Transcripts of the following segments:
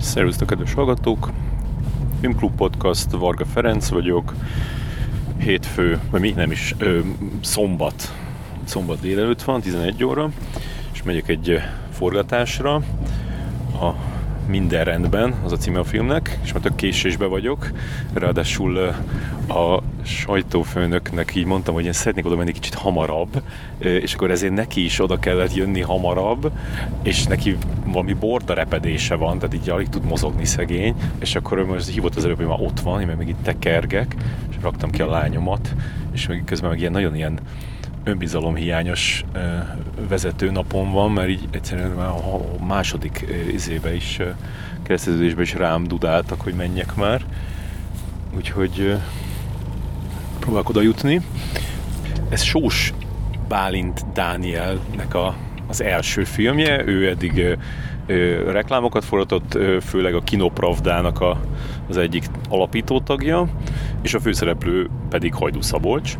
Szervusztok, kedves hallgatók! Filmklub Podcast, Varga Ferenc vagyok. Hétfő, vagy még nem is, ö, szombat. Szombat délelőtt van, 11 óra, és megyek egy forgatásra. A minden rendben, az a címe a filmnek, és mert a késésbe vagyok, ráadásul a sajtófőnöknek így mondtam, hogy én szeretnék oda menni kicsit hamarabb, és akkor ezért neki is oda kellett jönni hamarabb, és neki valami borda repedése van, tehát így alig tud mozogni szegény, és akkor most hívott az előbb, hogy már ott van, én még itt tekergek, és raktam ki a lányomat, és meg közben meg ilyen nagyon ilyen önbizalomhiányos vezető napon van, mert így egyszerűen már a második izébe is, kereszteződésbe is rám dudáltak, hogy menjek már. Úgyhogy próbálok oda jutni. Ez Sós Bálint Dánielnek a, az első filmje, ő eddig ö, reklámokat forgatott, főleg a Kinopravdának a, az egyik alapító tagja, és a főszereplő pedig Hajdú Szabolcs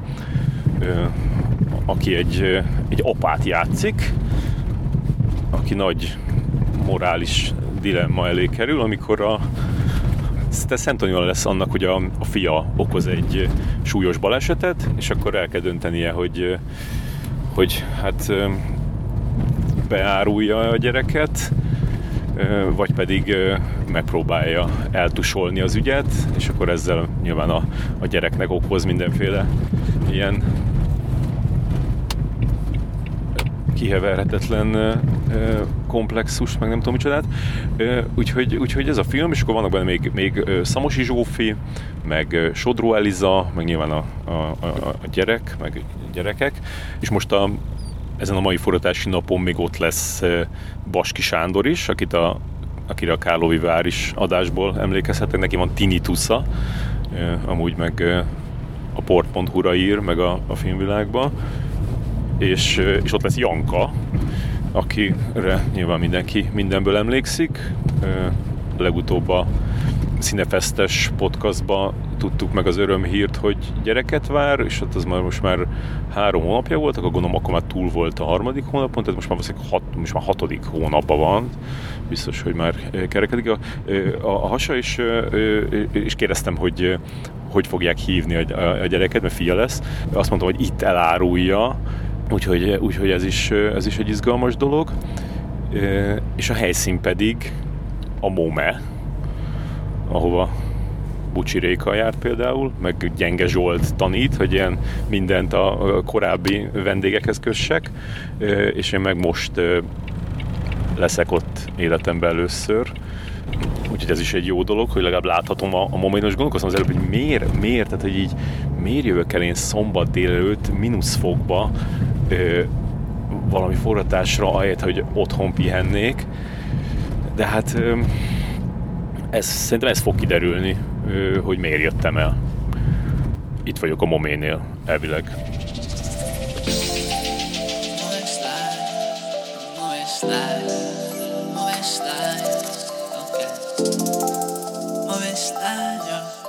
aki egy, egy apát játszik, aki nagy morális dilemma elé kerül, amikor a te Szent lesz annak, hogy a, a fia okoz egy súlyos balesetet, és akkor el kell döntenie, hogy, hogy hát beárulja a gyereket, vagy pedig megpróbálja eltusolni az ügyet, és akkor ezzel nyilván a, a gyereknek okoz mindenféle ilyen kiheverhetetlen komplexus, meg nem tudom micsodát. Úgyhogy, úgyhogy ez a film, és akkor vannak benne még, még Szamosi Zsófi, meg Sodró Eliza, meg nyilván a, a, a, gyerek, meg gyerekek, és most a, ezen a mai forgatási napon még ott lesz Baski Sándor is, akit a, akire a Kálóvi Vár is adásból emlékezhetek, neki van Tinitusza, amúgy meg a port.hu-ra ír, meg a, a filmvilágba és, és ott lesz Janka, akire nyilván mindenki mindenből emlékszik. Legutóbb a Színefesztes podcastba tudtuk meg az örömhírt, hogy gyereket vár, és ott az már most már három hónapja volt, akkor gondolom akkor már túl volt a harmadik hónapon, tehát most már valószínűleg hat, most már hatodik hónapban van, biztos, hogy már kerekedik a, a, a hasa, és, és kérdeztem, hogy hogy fogják hívni a, a gyereket, mert fia lesz. Azt mondta, hogy itt elárulja, Úgyhogy, úgyhogy ez, is, ez is egy izgalmas dolog. És a helyszín pedig a MOME, ahova Bucsi Réka járt például, meg Gyenge Zsolt tanít, hogy ilyen mindent a korábbi vendégekhez kössek, és én meg most leszek ott életemben először. Úgyhogy ez is egy jó dolog, hogy legalább láthatom a, a momentumos gondolkozom az előbb, hogy miért, miért, tehát hogy így miért jövök el én szombat délelőtt mínuszfokba ö, valami forgatásra, ahelyett, hogy otthon pihennék. De hát ö, ez, szerintem ez fog kiderülni, ö, hogy miért jöttem el. Itt vagyok a Moménél, elvileg.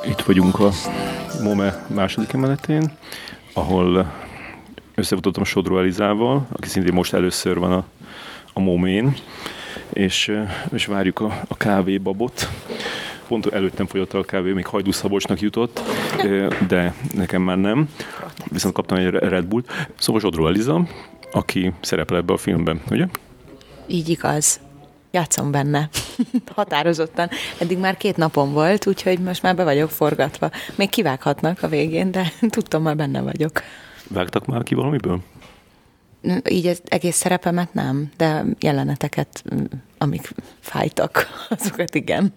Itt vagyunk a MOME második emeletén, ahol összefutottam Sodró Elizával, aki szintén most először van a, a Momén, és, és várjuk a, a kávébabot. Pont előttem folyott a kávé, még Hajdú Szabolcsnak jutott, de nekem már nem. Viszont kaptam egy Red Bullt. Szóval Sodró Eliza, aki szerepel ebbe a filmben, ugye? Így igaz. Játszom benne. Határozottan. Eddig már két napom volt, úgyhogy most már be vagyok forgatva. Még kivághatnak a végén, de tudtam, már benne vagyok. Vágtak már ki valamiből? Így az egész szerepemet nem, de jeleneteket, amik fájtak, azokat igen.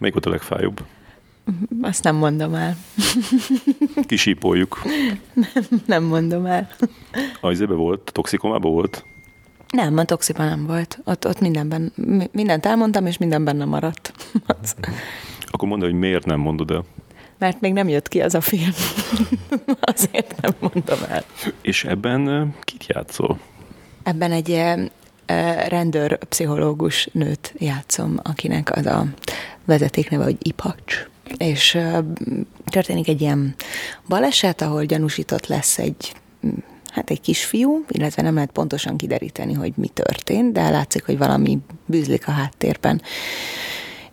Melyik volt a legfájóbb? Azt nem mondom el. Kisípoljuk. Nem, nem mondom el. Ajzébe volt? Toxikomában volt? Nem, a toxiban nem volt. Ott, ott mindenben, mindent elmondtam, és minden benne maradt. Akkor mondd, hogy miért nem mondod el mert még nem jött ki az a film. Azért nem mondom el. És ebben kit játszol? Ebben egy rendőr pszichológus nőt játszom, akinek az a vezetékneve, hogy Ipacs. És történik egy ilyen baleset, ahol gyanúsított lesz egy hát egy kisfiú, illetve nem lehet pontosan kideríteni, hogy mi történt, de látszik, hogy valami bűzlik a háttérben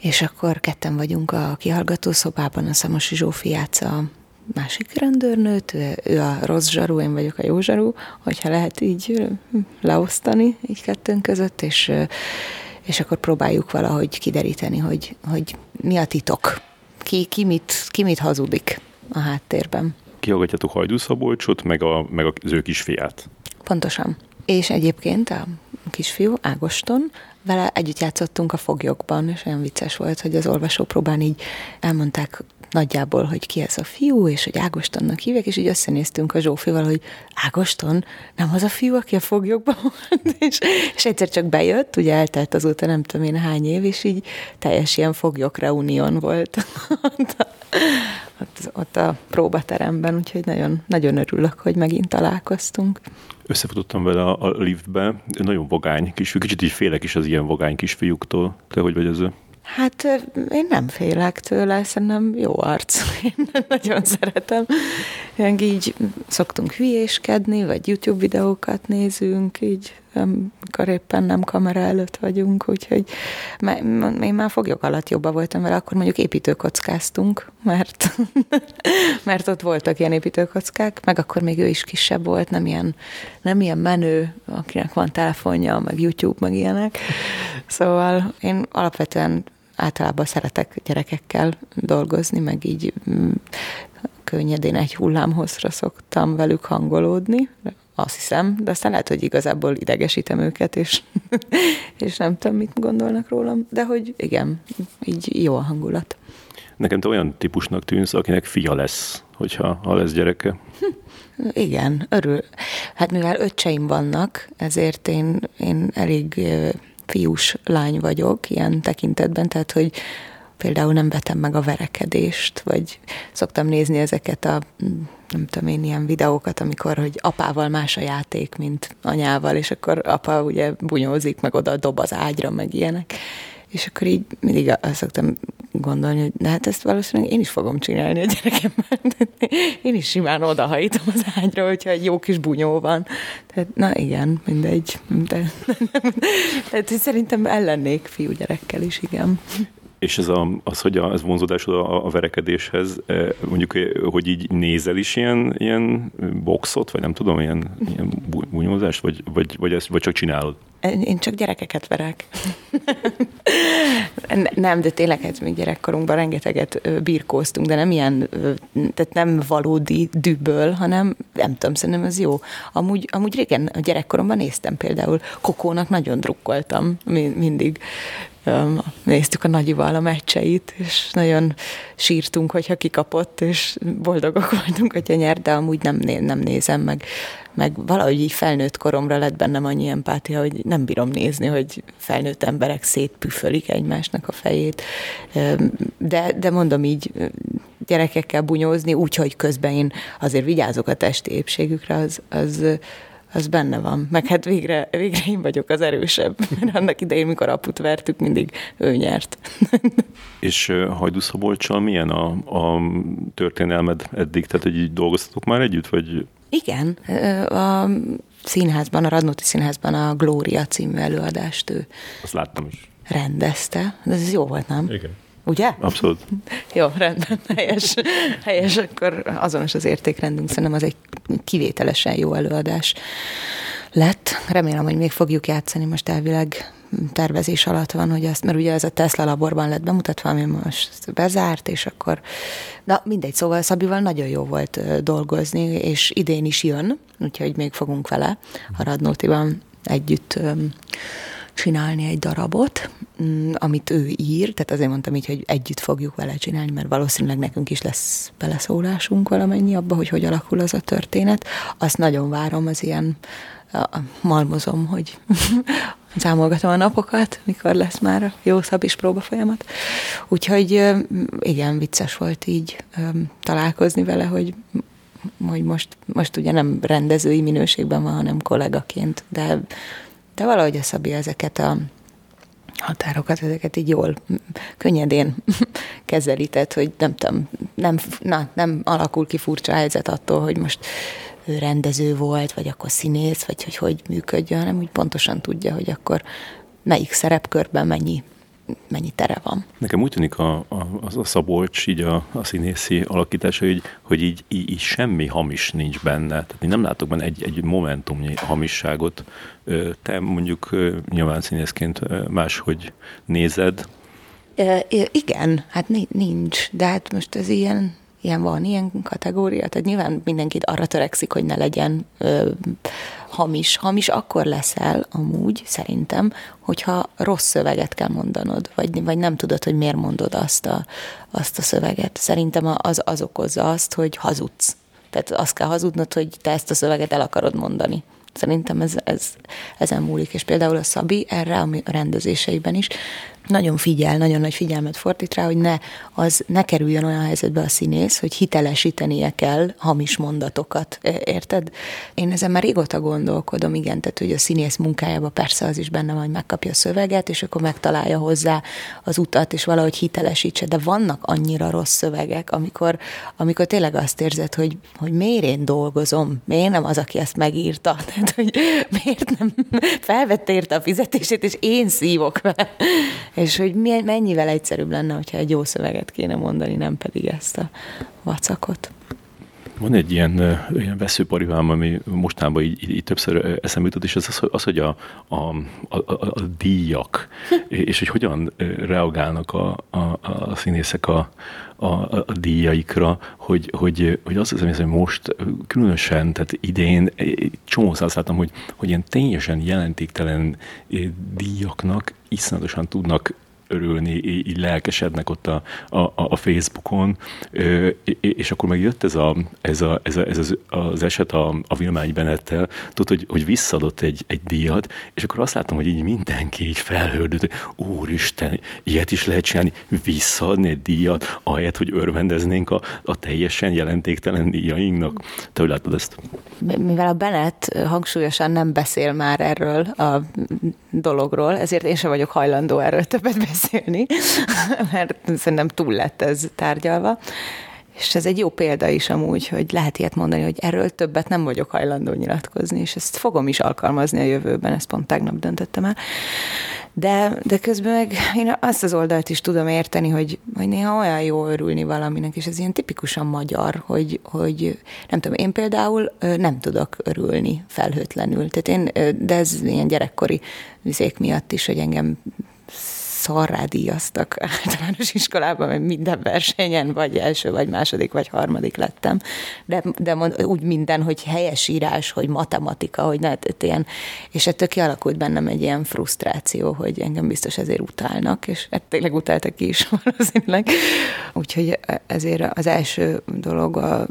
és akkor ketten vagyunk a kihallgató szobában, a Szamosi Zsófi játsza a másik rendőrnőt, ő a rossz zsarú, én vagyok a jó zsarú, hogyha lehet így leosztani így kettőnk között, és, és akkor próbáljuk valahogy kideríteni, hogy, hogy mi a titok, ki, ki, mit, ki mit hazudik a háttérben. Kihallgatjátok Hajdú Szabolcsot, meg, a, meg az ő kisfiát. Pontosan. És egyébként a kisfiú, Ágoston, vele együtt játszottunk a foglyokban, és olyan vicces volt, hogy az olvasópróbán így elmondták nagyjából, hogy ki ez a fiú, és hogy Ágostonnak hívják, és így összenéztünk a Zsófival, hogy Ágoston, nem az a fiú, aki a foglyokban volt, és, és egyszer csak bejött, ugye eltelt azóta nem tudom én hány év, és így teljes ilyen foglyok reunión volt ott, a, ott, a próbateremben, úgyhogy nagyon, nagyon örülök, hogy megint találkoztunk összefutottam vele a, a liftbe, nagyon vagány kisfiú, kicsit így félek is az ilyen vagány kisfiúktól. Te hogy vagy ezzel? Hát én nem félek tőle, szerintem jó arc. Én nagyon szeretem. Ilyen így szoktunk hülyéskedni, vagy YouTube videókat nézünk, így amikor éppen nem kamera előtt vagyunk, úgyhogy én már foglyok alatt jobban voltam vele, akkor mondjuk építőkockáztunk, mert, mert ott voltak ilyen építőkockák, meg akkor még ő is kisebb volt, nem ilyen, nem ilyen menő, akinek van telefonja, meg YouTube, meg ilyenek. Szóval én alapvetően általában szeretek gyerekekkel dolgozni, meg így könnyedén egy hullámhozra szoktam velük hangolódni, azt hiszem, de aztán lehet, hogy igazából idegesítem őket, és, és nem tudom, mit gondolnak rólam, de hogy igen, így jó a hangulat. Nekem te olyan típusnak tűnsz, akinek fia lesz, hogyha ha lesz gyereke. Igen, örül. Hát mivel öccseim vannak, ezért én, én elég fiús lány vagyok ilyen tekintetben, tehát hogy például nem vetem meg a verekedést, vagy szoktam nézni ezeket a nem tudom én, ilyen videókat, amikor, hogy apával más a játék, mint anyával, és akkor apa ugye bunyózik, meg oda dob az ágyra, meg ilyenek. És akkor így mindig azt szoktam gondolni, hogy de hát ezt valószínűleg én is fogom csinálni a gyerekemmel. Én is simán odahajítom az ágyra, hogyha egy jó kis bunyó van. Tehát, na igen, mindegy. De, tehát szerintem ellennék fiúgyerekkel is, igen. És ez a, az, hogy a, ez vonzódásod a, a verekedéshez, e, mondjuk, e, hogy így nézel is ilyen, ilyen boxot, vagy nem tudom, ilyen, ilyen bunyózást, vagy, vagy, vagy, ezt, vagy csak csinálod? Én csak gyerekeket verek. nem, de tényleg ez hát még gyerekkorunkban rengeteget birkóztunk, de nem ilyen, tehát nem valódi dűből, hanem nem tudom, szerintem ez jó. Amúgy, amúgy régen a gyerekkoromban néztem például, Kokónak nagyon drukkoltam mindig néztük a nagyival a meccseit, és nagyon sírtunk, hogyha kikapott, és boldogok voltunk, hogyha nyert, de amúgy nem, nem nézem meg. Meg valahogy így felnőtt koromra lett bennem annyi empátia, hogy nem bírom nézni, hogy felnőtt emberek szétpüfölik egymásnak a fejét. De, de mondom így, gyerekekkel bunyózni, úgyhogy közben én azért vigyázok a testi épségükre, az, az, az benne van. Meg hát végre, végre én vagyok az erősebb. Mert annak idején, mikor aput vertük, mindig ő nyert. És Hajdu Szabolcsal milyen a, a történelmed eddig? Tehát, hogy így dolgoztatok már együtt, vagy? Igen. A színházban, a Radnóti Színházban a Glória című előadást ő Azt láttam is. rendezte. De ez jó volt, nem? Igen. Ugye? Abszolút. Jó, rendben, helyes. helyes, akkor azonos az értékrendünk. Szerintem az egy kivételesen jó előadás lett. Remélem, hogy még fogjuk játszani, most elvileg tervezés alatt van, hogy ezt, mert ugye ez a Tesla laborban lett bemutatva, ami most bezárt, és akkor, na mindegy, szóval Szabival nagyon jó volt dolgozni, és idén is jön, úgyhogy még fogunk vele a Radnótiban együtt csinálni egy darabot, mm, amit ő ír, tehát azért mondtam így, hogy együtt fogjuk vele csinálni, mert valószínűleg nekünk is lesz beleszólásunk valamennyi abba, hogy hogy alakul az a történet. Azt nagyon várom, az ilyen malmozom, hogy számolgatom a napokat, mikor lesz már a jó szabis próba folyamat. Úgyhogy igen, vicces volt így találkozni vele, hogy hogy most, most ugye nem rendezői minőségben van, hanem kollégaként, de de valahogy a Szabi ezeket a határokat, ezeket így jól, könnyedén kezelített, hogy nem tudom, nem, na, nem alakul ki furcsa helyzet attól, hogy most ő rendező volt, vagy akkor színész, vagy hogy hogy működjön, hanem úgy pontosan tudja, hogy akkor melyik szerepkörben mennyi mennyi tere van. Nekem úgy tűnik a, a, a Szabolcs, így a, a színészi alakítása, hogy, hogy így, így, így semmi hamis nincs benne. Tehát én nem látok benne egy, egy momentumnyi hamisságot. Te mondjuk nyilván színészként máshogy nézed. E, igen, hát nincs, de hát most ez ilyen ilyen van, ilyen kategória. Tehát nyilván mindenkit arra törekszik, hogy ne legyen ö, hamis. Hamis akkor leszel amúgy, szerintem, hogyha rossz szöveget kell mondanod, vagy, vagy nem tudod, hogy miért mondod azt a, azt a szöveget. Szerintem az, az okozza azt, hogy hazudsz. Tehát azt kell hazudnod, hogy te ezt a szöveget el akarod mondani. Szerintem ez, ez, ezen múlik. És például a Szabi erre a rendezéseiben is nagyon figyel, nagyon nagy figyelmet fordít rá, hogy ne, az, ne kerüljön olyan helyzetbe a színész, hogy hitelesítenie kell hamis mondatokat, érted? Én ezen már régóta gondolkodom, igen, tehát hogy a színész munkájában persze az is benne van, hogy megkapja a szöveget, és akkor megtalálja hozzá az utat, és valahogy hitelesítse, de vannak annyira rossz szövegek, amikor, amikor tényleg azt érzed, hogy, hogy miért én dolgozom, miért nem az, aki ezt megírta, tehát hogy miért nem felvette érte a fizetését, és én szívok vele és hogy mennyivel egyszerűbb lenne, hogyha egy jó szöveget kéne mondani, nem pedig ezt a vacakot. Van egy ilyen, ilyen veszőparivám, ami mostanában így, így, így többször eszembe jutott, és ez az, az hogy a, a, a, a, a díjak, és hogy hogyan reagálnak a, a, a színészek a, a, a díjaikra, hogy, hogy, hogy azt hiszem, hogy most különösen, tehát idén csomószor azt láttam, hogy, hogy ilyen teljesen jelentéktelen díjaknak iszonyatosan tudnak örülni, így lelkesednek ott a, a, a Facebookon, és akkor meg jött ez, a, ez, a, ez, a, ez az, az eset a, a Vilmány Benettel, tudod, hogy, hogy visszadott egy, egy díjat, és akkor azt láttam, hogy így mindenki így felhördült, hogy úristen, ilyet is lehet csinálni, visszaadni egy díjat, ahelyett, hogy örvendeznénk a, a teljesen jelentéktelen díjainknak. Te hogy látod ezt? Mivel a Bennett hangsúlyosan nem beszél már erről a dologról, ezért én sem vagyok hajlandó erről többet beszélni, mert szerintem túl lett ez tárgyalva. És ez egy jó példa is amúgy, hogy lehet ilyet mondani, hogy erről többet nem vagyok hajlandó nyilatkozni, és ezt fogom is alkalmazni a jövőben, ezt pont tegnap döntöttem el. De, de közben meg én azt az oldalt is tudom érteni, hogy, hogy néha olyan jó örülni valaminek, és ez ilyen tipikusan magyar, hogy, hogy nem tudom, én például nem tudok örülni felhőtlenül. Tehát én, de ez ilyen gyerekkori vizék miatt is, hogy engem szarrá díjaztak általános iskolában, mert minden versenyen vagy első, vagy második, vagy harmadik lettem. De, de mond, úgy minden, hogy helyesírás, hogy matematika, hogy ne, ilyen, és ettől kialakult bennem egy ilyen frusztráció, hogy engem biztos ezért utálnak, és hát tényleg utáltak ki is valószínűleg. Úgyhogy ezért az első dolog, a,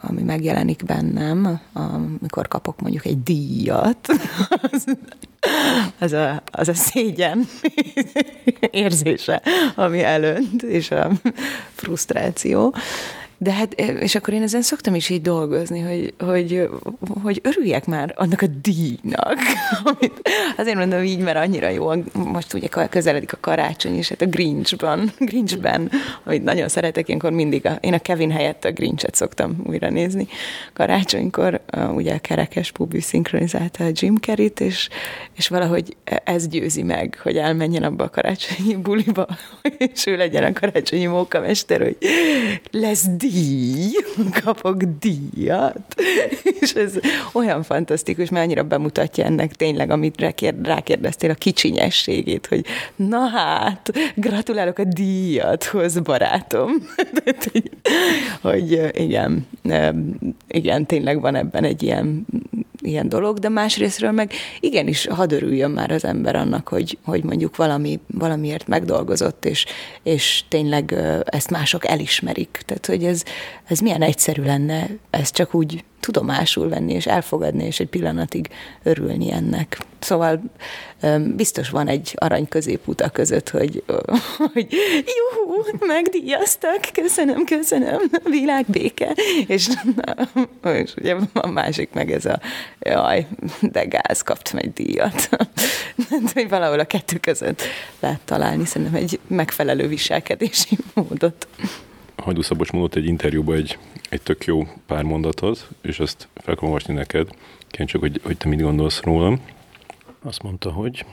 ami megjelenik bennem, amikor kapok mondjuk egy díjat, az, az a, az a szégyen érzése, ami előnt, és a frusztráció. De hát, és akkor én ezen szoktam is így dolgozni, hogy, hogy, hogy örüljek már annak a díjnak. Amit azért mondom így, mert annyira jó. Most ugye közeledik a karácsony, és hát a Grinchban, Grinchben, amit nagyon szeretek, ilyenkor mindig, a, én a Kevin helyett a Grinchet szoktam újra nézni. Karácsonykor ugye a kerekes pubi szinkronizálta a Jim Carrey-t, és, és valahogy ez győzi meg, hogy elmenjen abba a karácsonyi buliba, és ő legyen a karácsonyi mókamester, hogy lesz díj díj, kapok díjat, és ez olyan fantasztikus, mert annyira bemutatja ennek tényleg, amit rákérdeztél, a kicsinyességét, hogy na hát, gratulálok a díjathoz, barátom. hogy, igen, igen, tényleg van ebben egy ilyen ilyen dolog, de másrésztről meg igenis hadd örüljön már az ember annak, hogy, hogy mondjuk valami, valamiért megdolgozott, és, és tényleg ezt mások elismerik. Tehát, hogy ez, ez milyen egyszerű lenne ezt csak úgy tudomásul venni, és elfogadni, és egy pillanatig örülni ennek. Szóval biztos van egy arany középút a között, hogy, hogy juhú, megdíjaztak, köszönöm, köszönöm, világbéke, és, és ugye a másik meg ez a jaj, de gáz, kaptam egy díjat. hogy valahol a kettő között lehet találni szerintem egy megfelelő viselkedési módot. Hajdú Szabocs mondott egy interjúban egy, egy tök jó pár mondatot, és ezt fel olvasni neked. Kérem csak, hogy, hogy te mit gondolsz rólam. Azt mondta, hogy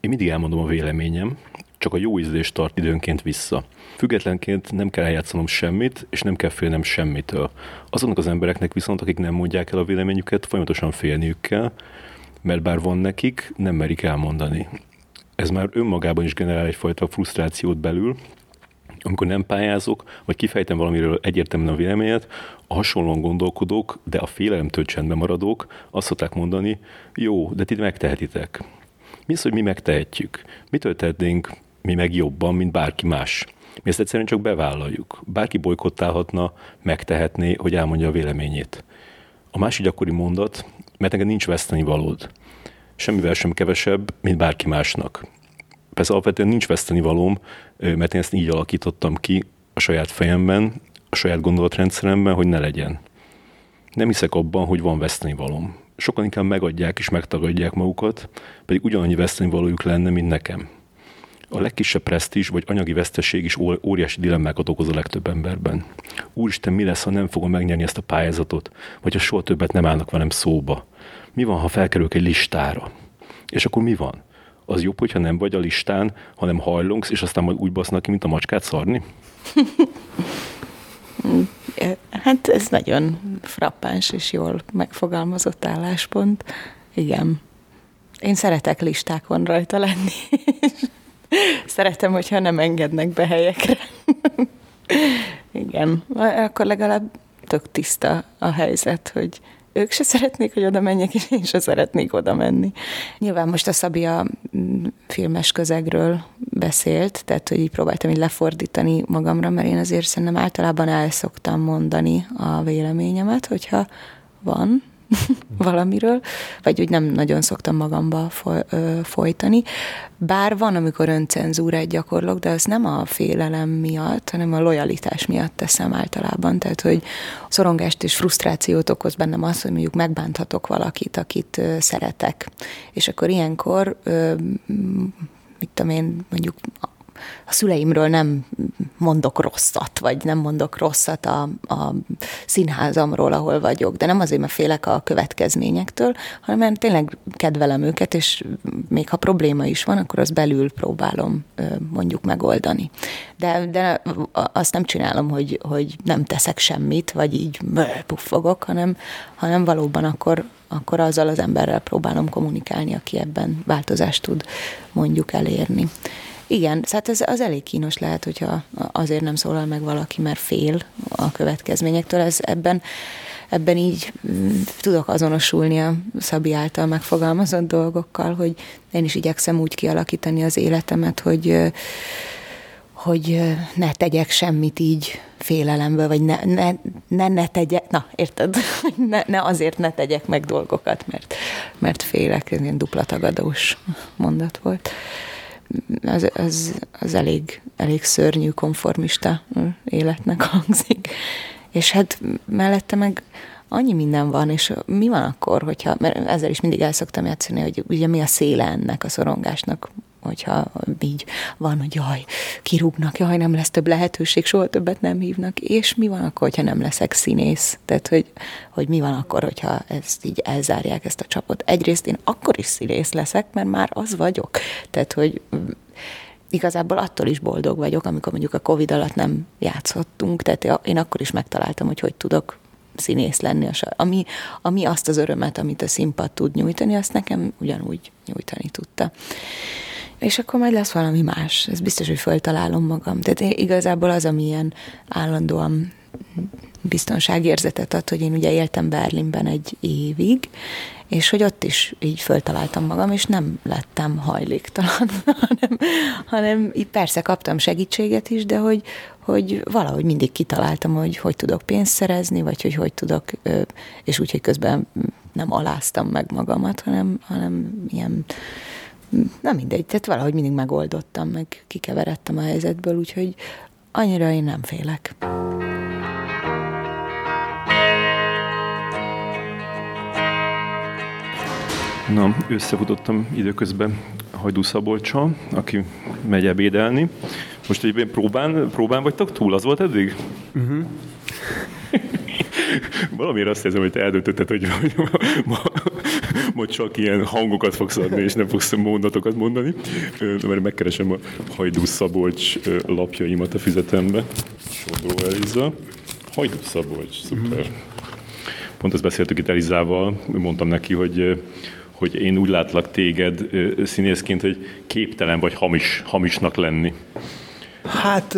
én mindig elmondom a véleményem, csak a jó ízlés tart időnként vissza. Függetlenként nem kell eljátszanom semmit, és nem kell félnem semmitől. Azoknak az embereknek viszont, akik nem mondják el a véleményüket, folyamatosan félniük kell, mert bár van nekik, nem merik elmondani. Ez már önmagában is generál egyfajta frusztrációt belül, amikor nem pályázok, vagy kifejtem valamiről egyértelműen a véleményet, a hasonlóan gondolkodók, de a félelemtől csendben maradók azt szokták mondani, jó, de ti megtehetitek. Mi az, hogy mi megtehetjük? Mitől tehetnénk mi meg jobban, mint bárki más? Mi ezt egyszerűen csak bevállaljuk. Bárki bolykottálhatna, megtehetné, hogy elmondja a véleményét. A másik gyakori mondat, mert neked nincs veszteni valód. Semmivel sem kevesebb, mint bárki másnak. Persze alapvetően nincs veszteni valóm, mert én ezt így alakítottam ki a saját fejemben, a saját gondolatrendszeremben, hogy ne legyen. Nem hiszek abban, hogy van veszteni valóm. Sokan inkább megadják és megtagadják magukat, pedig ugyanannyi veszteni valójuk lenne, mint nekem. A legkisebb presztízs vagy anyagi veszteség is óriási dilemmákat okoz a legtöbb emberben. Úristen, mi lesz, ha nem fogom megnyerni ezt a pályázatot, vagy ha soha többet nem állnak velem szóba? Mi van, ha felkerülök egy listára? És akkor mi van? Az jobb, hogyha nem vagy a listán, hanem hajlongsz, és aztán majd úgy basznak ki, mint a macskát szarni? Hát ez nagyon frappáns és jól megfogalmazott álláspont. Igen. Én szeretek listákon rajta lenni. Szeretem, hogyha nem engednek be helyekre. Igen. Akkor legalább tök tiszta a helyzet, hogy ők se szeretnék, hogy oda menjek, és én se szeretnék oda menni. Nyilván most a Szabi a mm, filmes közegről beszélt, tehát hogy így próbáltam így lefordítani magamra, mert én azért szerintem általában el szoktam mondani a véleményemet, hogyha van, valamiről, vagy úgy nem nagyon szoktam magamba folytani. Bár van, amikor öncenzúrát gyakorlok, de az nem a félelem miatt, hanem a lojalitás miatt teszem általában. Tehát, hogy szorongást és frusztrációt okoz bennem az, hogy mondjuk megbánthatok valakit, akit szeretek. És akkor ilyenkor mit tudom én, mondjuk a szüleimről nem mondok rosszat, vagy nem mondok rosszat a, a színházamról, ahol vagyok, de nem azért, mert félek a következményektől, hanem mert tényleg kedvelem őket, és még ha probléma is van, akkor az belül próbálom mondjuk megoldani. De, de azt nem csinálom, hogy, hogy nem teszek semmit, vagy így puffogok, hanem, hanem valóban akkor, akkor azzal az emberrel próbálom kommunikálni, aki ebben változást tud mondjuk elérni. Igen, hát ez az elég kínos lehet, hogyha azért nem szólal meg valaki, mert fél a következményektől. Ez ebben ebben így mm, tudok azonosulni a Szabi által megfogalmazott dolgokkal, hogy én is igyekszem úgy kialakítani az életemet, hogy hogy ne tegyek semmit így félelemből, vagy ne, ne, ne, ne tegyek, na érted, ne, ne azért ne tegyek meg dolgokat, mert, mert félek, ez ilyen dupla tagadós mondat volt az, az, az elég, elég szörnyű, konformista életnek hangzik. És hát mellette meg annyi minden van, és mi van akkor, hogyha, mert ezzel is mindig el szoktam játszani, hogy ugye mi a széle ennek a szorongásnak, hogyha így van, hogy jaj, kirúgnak, jaj, nem lesz több lehetőség, soha többet nem hívnak, és mi van akkor, hogyha nem leszek színész? Tehát, hogy, hogy mi van akkor, hogyha ezt így elzárják ezt a csapot? Egyrészt én akkor is színész leszek, mert már az vagyok. Tehát, hogy igazából attól is boldog vagyok, amikor mondjuk a Covid alatt nem játszottunk, tehát én akkor is megtaláltam, hogy hogy tudok színész lenni, ami, ami azt az örömet, amit a színpad tud nyújtani, azt nekem ugyanúgy nyújtani tudta és akkor majd lesz valami más. Ez biztos, hogy föltalálom magam. Tehát igazából az, ami ilyen állandóan biztonságérzetet ad, hogy én ugye éltem Berlinben egy évig, és hogy ott is így föltaláltam magam, és nem lettem hajléktalan, hanem, hanem így persze kaptam segítséget is, de hogy, hogy valahogy mindig kitaláltam, hogy hogy tudok pénzt szerezni, vagy hogy hogy tudok, és úgy, hogy közben nem aláztam meg magamat, hanem, hanem ilyen nem mindegy, tehát valahogy mindig megoldottam, meg kikeveredtem a helyzetből, úgyhogy annyira én nem félek. Na, összefutottam időközben Hajdú Szabolcsa, aki megy ebédelni. Most egy próbán, próbán vagytok túl, az volt eddig? Uh-huh. Valamiért azt érzem, hogy te eldöntötted, hogy ma, ma, csak ilyen hangokat fogsz adni, és nem fogsz mondatokat mondani. Mert megkeresem a Hajdú Szabolcs lapjaimat a füzetembe. Sodró Eliza. Hajdú Szabolcs, szuper. Pont ezt beszéltük itt Elizával, mondtam neki, hogy hogy én úgy látlak téged színészként, hogy képtelen vagy hamis, hamisnak lenni. Hát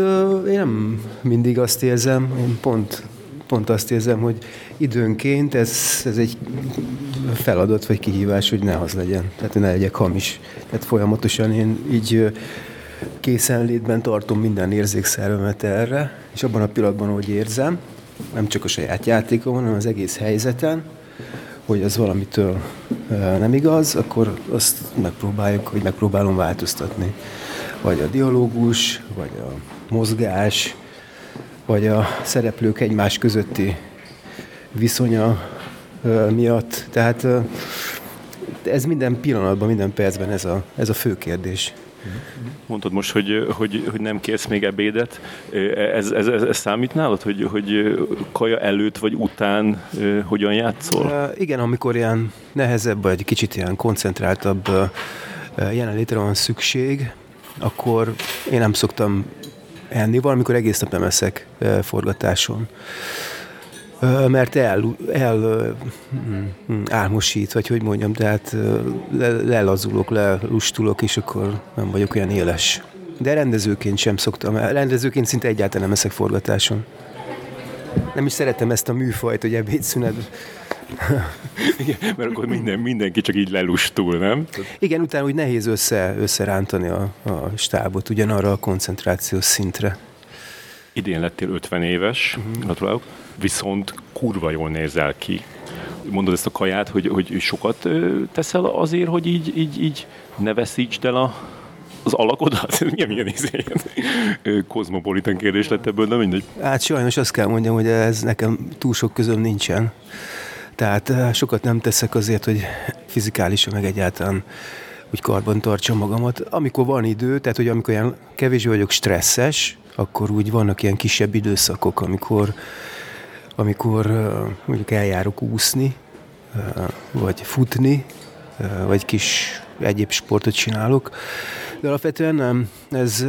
én nem mindig azt érzem, én pont, pont azt érzem, hogy időnként ez, ez egy feladat vagy kihívás, hogy ne az legyen, tehát ne legyek hamis. Tehát folyamatosan én így készenlétben tartom minden érzékszervemet erre, és abban a pillanatban, hogy érzem, nem csak a saját játékom, hanem az egész helyzeten, hogy az valamitől nem igaz, akkor azt megpróbáljuk, vagy megpróbálom változtatni. Vagy a dialógus, vagy a mozgás, vagy a szereplők egymás közötti viszonya miatt. Tehát ez minden pillanatban, minden percben ez a, ez a fő kérdés. Mondtad most, hogy, hogy, hogy nem kérsz még ebédet. Ez, ez, ez, ez számít nálad, hogy, hogy kaja előtt vagy után hogyan játszol? Igen, amikor ilyen nehezebb, vagy kicsit ilyen koncentráltabb jelenlétre van szükség, akkor én nem szoktam enni, valamikor egész nap nem eszek forgatáson mert el, el mm, álmosít, vagy hogy mondjam, tehát lelazulok, lelustulok, és akkor nem vagyok olyan éles. De rendezőként sem szoktam, rendezőként szinte egyáltalán nem eszek forgatáson. Nem is szeretem ezt a műfajt, hogy ebédszünet. Igen, mert akkor minden, mindenki csak így lelustul, nem? Igen, utána úgy nehéz össze, összerántani a, a stábot ugyanarra a koncentrációs szintre. Idén lettél 50 éves, uh-huh. gratulálok, viszont kurva jól nézel ki. Mondod ezt a kaját, hogy, hogy sokat teszel azért, hogy így, így, így ne veszítsd el a, az alakodat? milyen, milyen izé, kozmopolitan kérdés lett ebből, de mindegy. Hát sajnos azt kell mondjam, hogy ez nekem túl sok közöm nincsen. Tehát sokat nem teszek azért, hogy fizikálisan meg egyáltalán úgy karban tartsam magamat. Amikor van idő, tehát hogy amikor olyan kevésbé vagyok stresszes, akkor úgy vannak ilyen kisebb időszakok, amikor, amikor mondjuk eljárok úszni, vagy futni, vagy kis egyéb sportot csinálok, de alapvetően nem, ez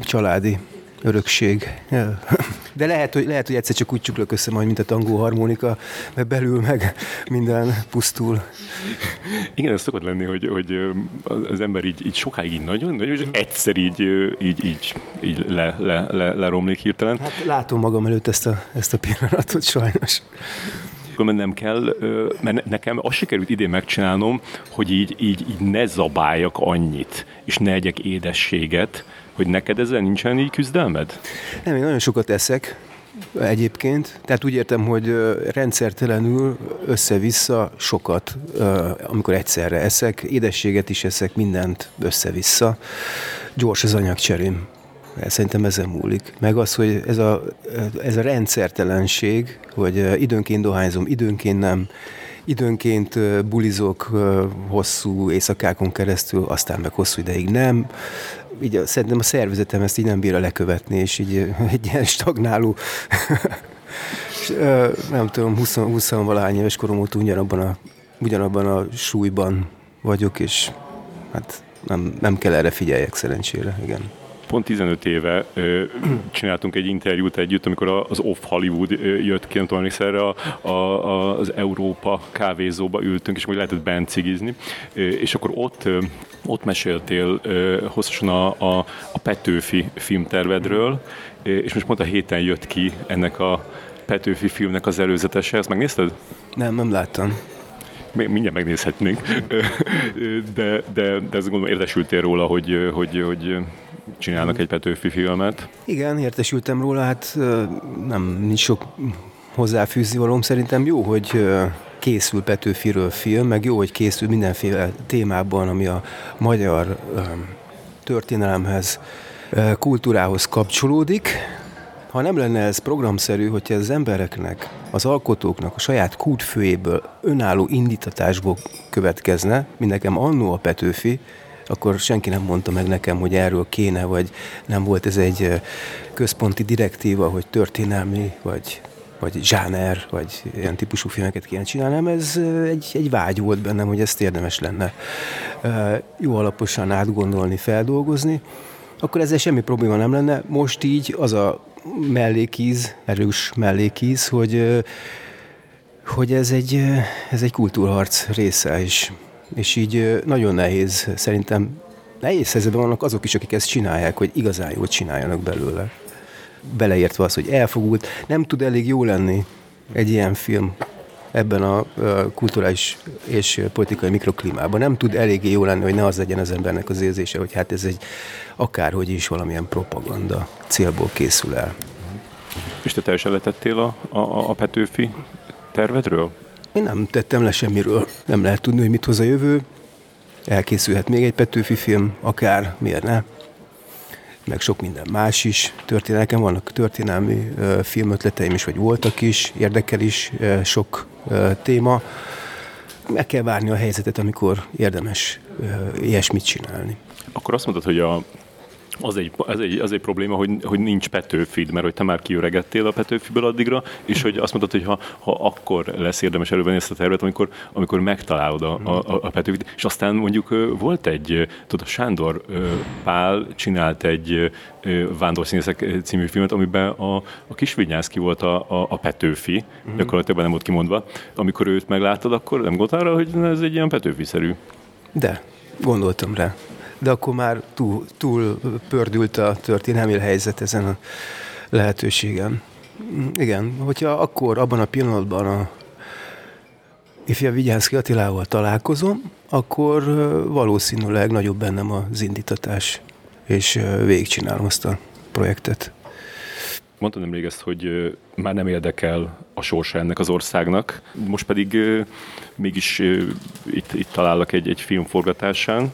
családi örökség. De lehet, hogy, lehet, hogy egyszer csak úgy csuklok össze majd, mint a tangó harmonika, mert belül meg minden pusztul. Igen, ez szokott lenni, hogy, hogy az ember így, így sokáig így nagyon, nagyon és egyszer így, így, így, így le, le, le, leromlik hirtelen. Hát látom magam előtt ezt a, ezt a pillanatot sajnos mert nem kell, mert nekem azt sikerült idén megcsinálnom, hogy így, így, így ne zabáljak annyit, és ne egyek édességet, hogy neked ezzel nincsen így küzdelmed? Nem, én nagyon sokat eszek, egyébként. Tehát úgy értem, hogy rendszertelenül össze-vissza sokat, amikor egyszerre eszek, édességet is eszek, mindent össze-vissza. Gyors az anyagcserém. Szerintem ezen múlik. Meg az, hogy ez a, ez a rendszertelenség, hogy időnként dohányzom, időnként nem, időnként bulizok hosszú éjszakákon keresztül, aztán meg hosszú ideig nem. Így szerintem a szervezetem ezt így nem bírja lekövetni, és így egy ilyen stagnáló nem tudom, 20, 20 valahány éves korom óta ugyanabban a, ugyanabban a súlyban vagyok, és hát nem, nem kell erre figyeljek szerencsére, igen pont 15 éve ö, csináltunk egy interjút együtt, amikor az Off Hollywood jött ki, nem tudom, erre a, a, az Európa kávézóba ültünk, és majd lehetett bent cigizni, és akkor ott, ott meséltél hosszasan a, a, a Petőfi filmtervedről, és most pont a héten jött ki ennek a Petőfi filmnek az előzetese, ezt megnézted? Nem, nem láttam. Mindjárt megnézhetnénk, de, de, de ezt gondolom értesültél róla, hogy, hogy, hogy csinálnak egy Petőfi filmet. Igen, értesültem róla, hát nem nincs sok hozzáfűzni valóm. Szerintem jó, hogy készül Petőfiről film, meg jó, hogy készül mindenféle témában, ami a magyar történelemhez, kultúrához kapcsolódik. Ha nem lenne ez programszerű, hogyha az embereknek, az alkotóknak a saját kútfőjéből önálló indítatásból következne, mint nekem annó a Petőfi, akkor senki nem mondta meg nekem, hogy erről kéne, vagy nem volt ez egy központi direktíva, hogy történelmi, vagy vagy zsáner, vagy ilyen típusú filmeket kéne csinálni, hanem ez egy, egy vágy volt bennem, hogy ezt érdemes lenne jó alaposan átgondolni, feldolgozni, akkor ezzel semmi probléma nem lenne. Most így az a mellékíz, erős mellékíz, hogy, hogy ez egy, ez egy kultúrharc része is. És így nagyon nehéz, szerintem nehéz helyzetben vannak azok is, akik ezt csinálják, hogy igazán jót csináljanak belőle. Beleértve az, hogy elfogult, nem tud elég jó lenni egy ilyen film ebben a kulturális és politikai mikroklímában. Nem tud eléggé jó lenni, hogy ne az legyen az embernek az érzése, hogy hát ez egy akárhogy is valamilyen propaganda célból készül el. És te teljesen letettél a, a, a Petőfi tervedről? Én nem tettem le semmiről. Nem lehet tudni, hogy mit hoz a jövő. Elkészülhet még egy Petőfi film, akár, miért ne? meg sok minden más is. Történel, nekem vannak történelmi uh, filmötleteim is, vagy voltak is, érdekel is uh, sok uh, téma. Meg kell várni a helyzetet, amikor érdemes uh, ilyesmit csinálni. Akkor azt mondod, hogy a az egy, az egy, az egy probléma, hogy, hogy nincs Petőfid, mert hogy te már kiöregettél a Petőfiből addigra, és hogy azt mondtad, hogy ha, ha akkor lesz érdemes elővenni ezt a tervet, amikor, amikor megtalálod a, a, a Petőfit, és aztán mondjuk volt egy, tudod, Sándor Pál csinált egy Vándorszínészek című filmet, amiben a, a Kisvinyászki volt a, a, a Petőfi, mm. gyakorlatilag nem volt kimondva. Amikor őt megláttad, akkor nem gondoltál arra, hogy ez egy ilyen Petőfi-szerű? De, gondoltam rá de akkor már túl, túl pördült a történelmi helyzet ezen a lehetőségen. Igen, hogyha akkor abban a pillanatban a ifja Vigyánszki Attilával találkozom, akkor valószínűleg nagyobb bennem az indítatás, és végigcsinálom azt a projektet. Mondtam nemrég ezt, hogy már nem érdekel a sorsa ennek az országnak, most pedig mégis itt, itt találok egy, egy film forgatásán,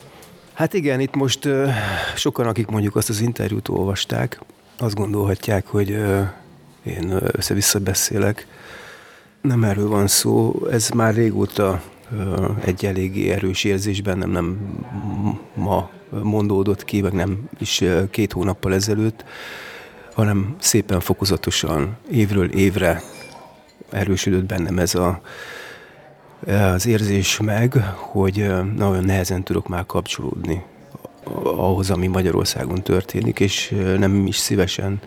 Hát igen, itt most sokan, akik mondjuk azt az interjút olvasták, azt gondolhatják, hogy én össze-vissza beszélek. Nem erről van szó, ez már régóta egy eléggé erős érzés bennem, nem ma mondódott ki, meg nem is két hónappal ezelőtt, hanem szépen fokozatosan évről évre erősödött bennem ez a az érzés meg, hogy nagyon nehezen tudok már kapcsolódni ahhoz, ami Magyarországon történik, és nem is szívesen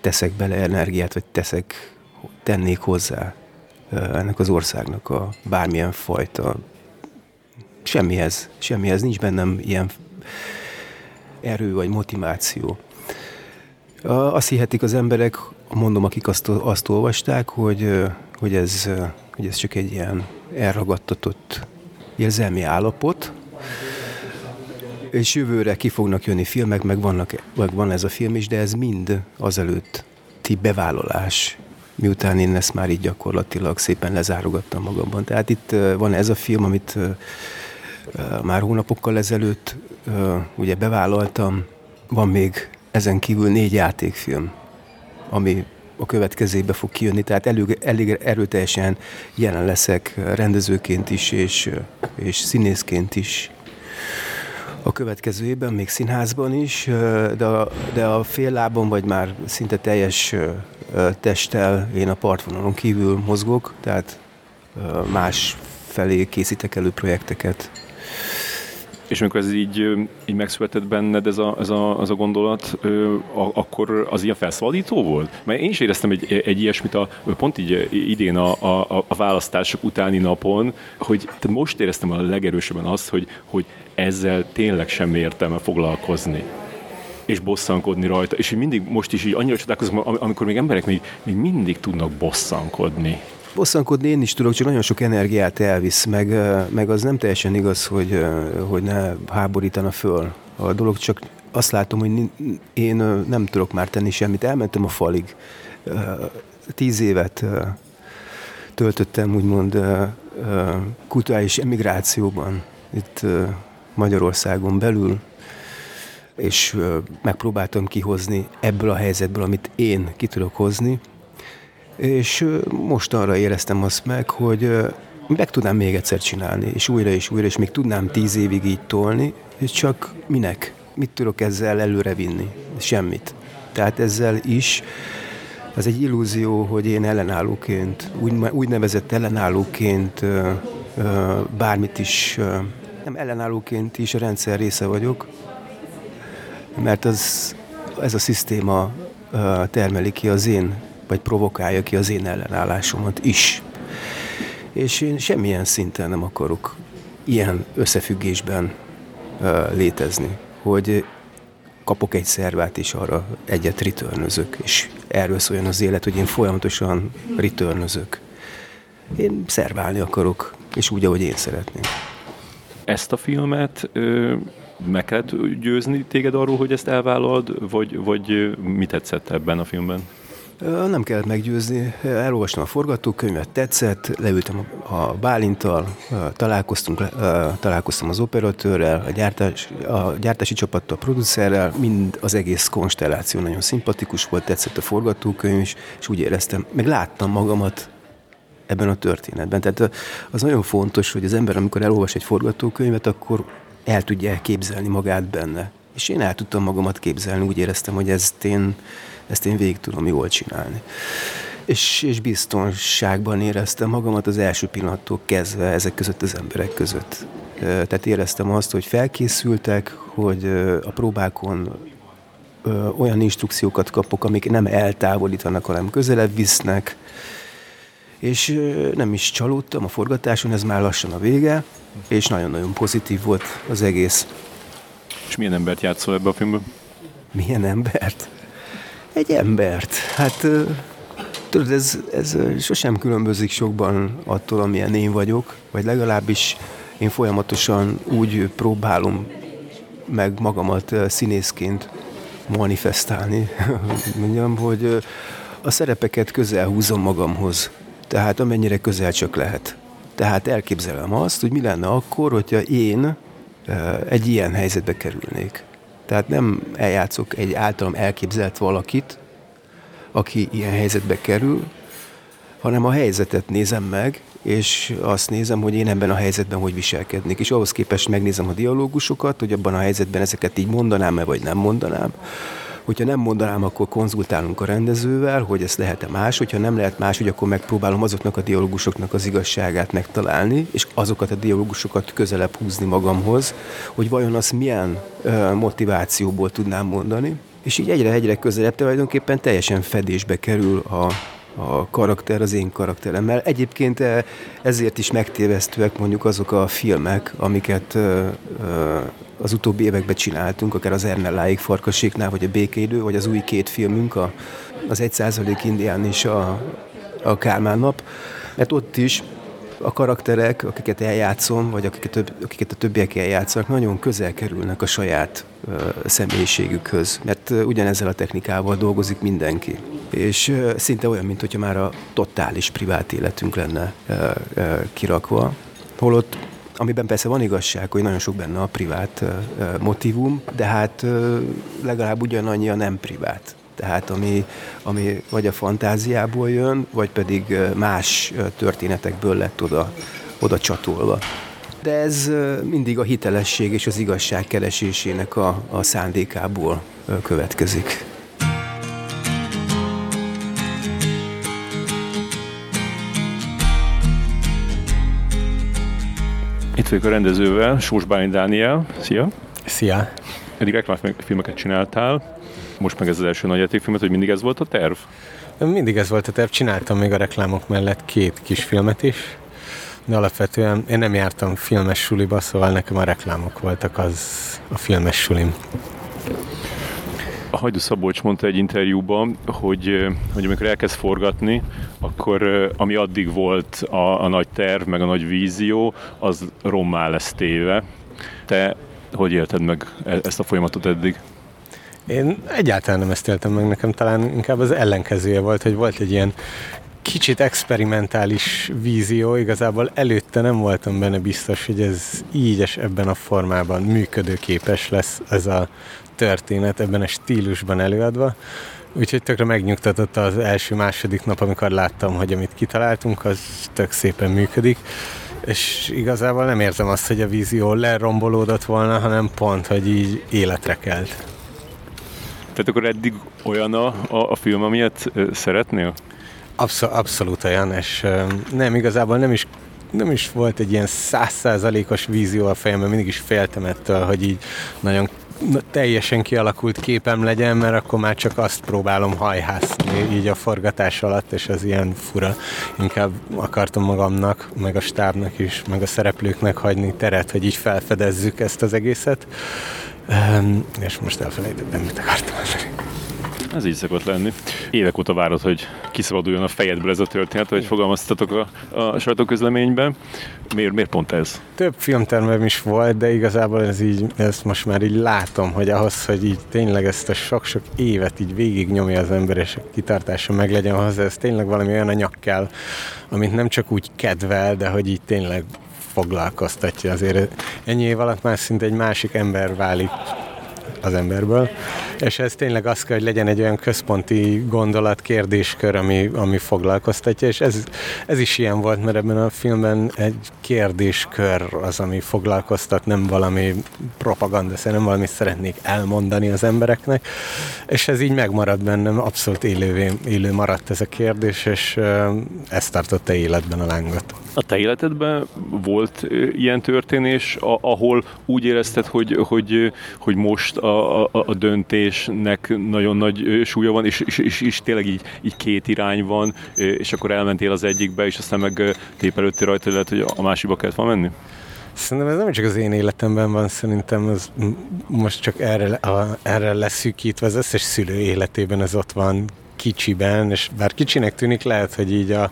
teszek bele energiát, vagy teszek, tennék hozzá ennek az országnak a bármilyen fajta semmihez, semmihez nincs bennem ilyen erő vagy motiváció. Azt hihetik az emberek, mondom, akik azt, azt olvasták, hogy, hogy ez hogy ez csak egy ilyen elragadtatott érzelmi állapot, és jövőre ki fognak jönni filmek, meg, vannak, meg van ez a film is, de ez mind azelőtti bevállalás, miután én ezt már így gyakorlatilag szépen lezárogattam magamban. Tehát itt van ez a film, amit már hónapokkal ezelőtt ugye bevállaltam, van még ezen kívül négy játékfilm, ami a következőbe fog kijönni, tehát elég, elég erőteljesen jelen leszek rendezőként is, és, és színészként is a következő évben, még színházban is, de de a fél lábon, vagy már szinte teljes testtel én a partvonalon kívül mozgok, tehát más felé készítek elő projekteket. És amikor ez így, így megszületett benned ez a, ez a, az a gondolat, akkor az ilyen felszabadító volt? Mert én is éreztem egy, egy ilyesmit a, pont így idén a, a, a választások utáni napon, hogy most éreztem a legerősebben azt, hogy, hogy ezzel tényleg semmi értelme foglalkozni és bosszankodni rajta. És mindig most is így annyira csodálkozom, amikor még emberek még, még mindig tudnak bosszankodni. Bosszankodni én is tudok, csak nagyon sok energiát elvisz, meg, meg az nem teljesen igaz, hogy, hogy ne háborítana föl a dolog, csak azt látom, hogy én nem tudok már tenni semmit. Elmentem a falig. Tíz évet töltöttem úgymond kulturális emigrációban itt Magyarországon belül, és megpróbáltam kihozni ebből a helyzetből, amit én ki tudok hozni, és most arra éreztem azt meg, hogy meg tudnám még egyszer csinálni, és újra és újra, és még tudnám tíz évig így tolni, és csak minek? Mit tudok ezzel előre vinni? Semmit. Tehát ezzel is az egy illúzió, hogy én ellenállóként, úgy, úgynevezett ellenállóként bármit is, nem ellenállóként is a rendszer része vagyok, mert az, ez a szisztéma termeli ki az én, vagy provokálja ki az én ellenállásomat is. És én semmilyen szinten nem akarok ilyen összefüggésben ö, létezni, hogy kapok egy szervát, és arra egyet ritörnözök, és erről szóljon az élet, hogy én folyamatosan ritörnözök. Én szerválni akarok, és úgy, ahogy én szeretném. Ezt a filmet ö, meg kellett győzni téged arról, hogy ezt elvállalod, vagy, vagy mi tetszett ebben a filmben? Nem kellett meggyőzni, elolvastam a forgatókönyvet, tetszett, leültem a Bálintal, találkoztunk, találkoztam az operatőrrel, a, gyártás, a gyártási csapattal, a producerrel, mind az egész konstelláció nagyon szimpatikus volt, tetszett a forgatókönyv is, és úgy éreztem, meg láttam magamat ebben a történetben. Tehát az nagyon fontos, hogy az ember, amikor elolvas egy forgatókönyvet, akkor el tudja képzelni magát benne. És én el tudtam magamat képzelni, úgy éreztem, hogy ezt én ezt én végig tudom jól csinálni. És, és biztonságban éreztem magamat az első pillanattól kezdve ezek között az emberek között. Tehát éreztem azt, hogy felkészültek, hogy a próbákon olyan instrukciókat kapok, amik nem eltávolítanak, hanem közelebb visznek, és nem is csalódtam a forgatáson, ez már lassan a vége, és nagyon-nagyon pozitív volt az egész. És milyen embert játszol ebbe a filmben? Milyen embert? Egy embert. Hát tudod, ez, ez sosem különbözik sokban attól, amilyen én vagyok, vagy legalábbis én folyamatosan úgy próbálom meg magamat színészként manifestálni, mondjam, hogy a szerepeket közel húzom magamhoz. Tehát amennyire közel csak lehet. Tehát elképzelem azt, hogy mi lenne akkor, hogyha én egy ilyen helyzetbe kerülnék. Tehát nem eljátszok egy általam elképzelt valakit, aki ilyen helyzetbe kerül, hanem a helyzetet nézem meg, és azt nézem, hogy én ebben a helyzetben hogy viselkednék. És ahhoz képest megnézem a dialógusokat, hogy abban a helyzetben ezeket így mondanám-e, vagy nem mondanám. Hogyha nem mondanám, akkor konzultálunk a rendezővel, hogy ezt lehet-e más, hogyha nem lehet más, hogy akkor megpróbálom azoknak a dialógusoknak az igazságát megtalálni, és azokat a dialógusokat közelebb húzni magamhoz, hogy vajon az milyen motivációból tudnám mondani. És így egyre-egyre közelebb tulajdonképpen teljesen fedésbe kerül a, a karakter az én karakteremmel. Egyébként ezért is megtévesztőek mondjuk azok a filmek, amiket az utóbbi években csináltunk, akár az Ernelláig Farkaséknál, vagy a Békeidő, vagy az új két filmünk, a, az Egy százalék Indián és a, a Kálmán nap, mert ott is a karakterek, akiket eljátszom, vagy akiket, akiket a többiek eljátszanak, nagyon közel kerülnek a saját uh, személyiségükhöz, mert ugyanezzel a technikával dolgozik mindenki. És szinte olyan, mint már a totális privát életünk lenne kirakva. Holott amiben persze van igazság, hogy nagyon sok benne a privát motivum, de hát legalább ugyanannyi a nem privát. Tehát ami, ami vagy a fantáziából jön, vagy pedig más történetekből lett oda, oda csatolva. De ez mindig a hitelesség és az igazság keresésének a, a szándékából következik. Itt vagyok a rendezővel, Sós Bálint Dániel. Szia! Szia! Eddig reklámfilmeket csináltál, most meg ez az első nagyjátékfilmet, hogy mindig ez volt a terv? Mindig ez volt a terv. Csináltam még a reklámok mellett két kis filmet is, de alapvetően én nem jártam filmes suliba, szóval nekem a reklámok voltak az a filmes sulim. A Hajdu Szabolcs mondta egy interjúban, hogy, hogy amikor elkezd forgatni, akkor ami addig volt a, a nagy terv, meg a nagy vízió, az rommá lesz téve. Te hogy élted meg e-, ezt a folyamatot eddig? Én egyáltalán nem ezt éltem meg, nekem talán inkább az ellenkezője volt, hogy volt egy ilyen kicsit experimentális vízió, igazából előtte nem voltam benne biztos, hogy ez így és ebben a formában működőképes lesz ez a történet, ebben a stílusban előadva. Úgyhogy tökre megnyugtatott az első-második nap, amikor láttam, hogy amit kitaláltunk, az tök szépen működik. És igazából nem érzem azt, hogy a vízió lerombolódott volna, hanem pont, hogy így életre kelt. Tehát akkor eddig olyan a, a, a film, amilyet szeretnél? Abszol, abszolút olyan, és nem, igazából nem is nem is volt egy ilyen százszázalékos vízió a fejemben, mindig is féltem ettől, hogy így nagyon teljesen kialakult képem legyen, mert akkor már csak azt próbálom hajhászni így a forgatás alatt, és ez ilyen fura. Inkább akartam magamnak, meg a stábnak is, meg a szereplőknek hagyni teret, hogy így felfedezzük ezt az egészet. Um, és most elfelejtettem, mit akartam mondani. Ez így szokott lenni. Évek óta várod, hogy kiszabaduljon a fejedből ez a történet, hogy fogalmaztatok a, a sajtóközleményben. Miért, miért pont ez? Több filmtermem is volt, de igazából ez így, ezt most már így látom, hogy ahhoz, hogy így tényleg ezt a sok-sok évet így végig nyomja az ember, és a kitartása meg legyen hozzá, ez tényleg valami olyan anyag kell, amit nem csak úgy kedvel, de hogy így tényleg foglalkoztatja. Azért ennyi év alatt már szinte egy másik ember válik az emberből, és ez tényleg az kell, hogy legyen egy olyan központi gondolat, kérdéskör, ami, ami foglalkoztatja, és ez, ez is ilyen volt, mert ebben a filmben egy kérdéskör az, ami foglalkoztat, nem valami propaganda, nem valamit szeretnék elmondani az embereknek, és ez így megmarad bennem, abszolút élővé, élő maradt ez a kérdés, és ez tartotta életben a lángot. A te életedben volt ilyen történés, ahol úgy érezted, hogy, hogy, hogy most a, a, a döntésnek nagyon nagy súlya van, és, és, és, és tényleg így, így két irány van, és akkor elmentél az egyikbe, és aztán meg tépelődtél rajta, lehet, hogy a másikba kellett volna menni? Szerintem ez nem csak az én életemben van, szerintem ez most csak erre, a, erre leszűkítve, az összes szülő életében ez ott van kicsiben, és bár kicsinek tűnik, lehet, hogy így a,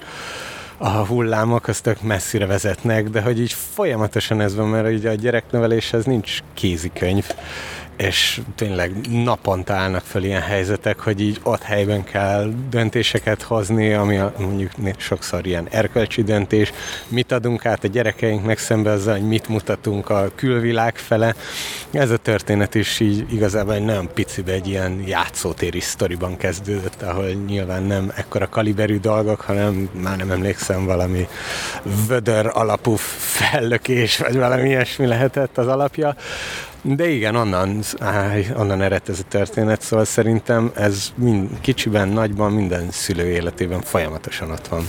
a hullámok az tök messzire vezetnek, de hogy így folyamatosan ez van, mert így a gyerekneveléshez nincs kézikönyv és tényleg naponta állnak fel ilyen helyzetek, hogy így ott helyben kell döntéseket hozni, ami a, mondjuk sokszor ilyen erkölcsi döntés, mit adunk át a gyerekeinknek szembe azzal, hogy mit mutatunk a külvilág fele. Ez a történet is így igazából egy nagyon picibe egy ilyen játszótéri sztoriban kezdődött, ahol nyilván nem ekkora kaliberű dolgok, hanem már nem emlékszem, valami vödör alapú fellökés, vagy valami ilyesmi lehetett az alapja. De igen, onnan, áj, onnan eredt ez a történet, szóval szerintem ez mind, kicsiben, nagyban, minden szülő életében folyamatosan ott van.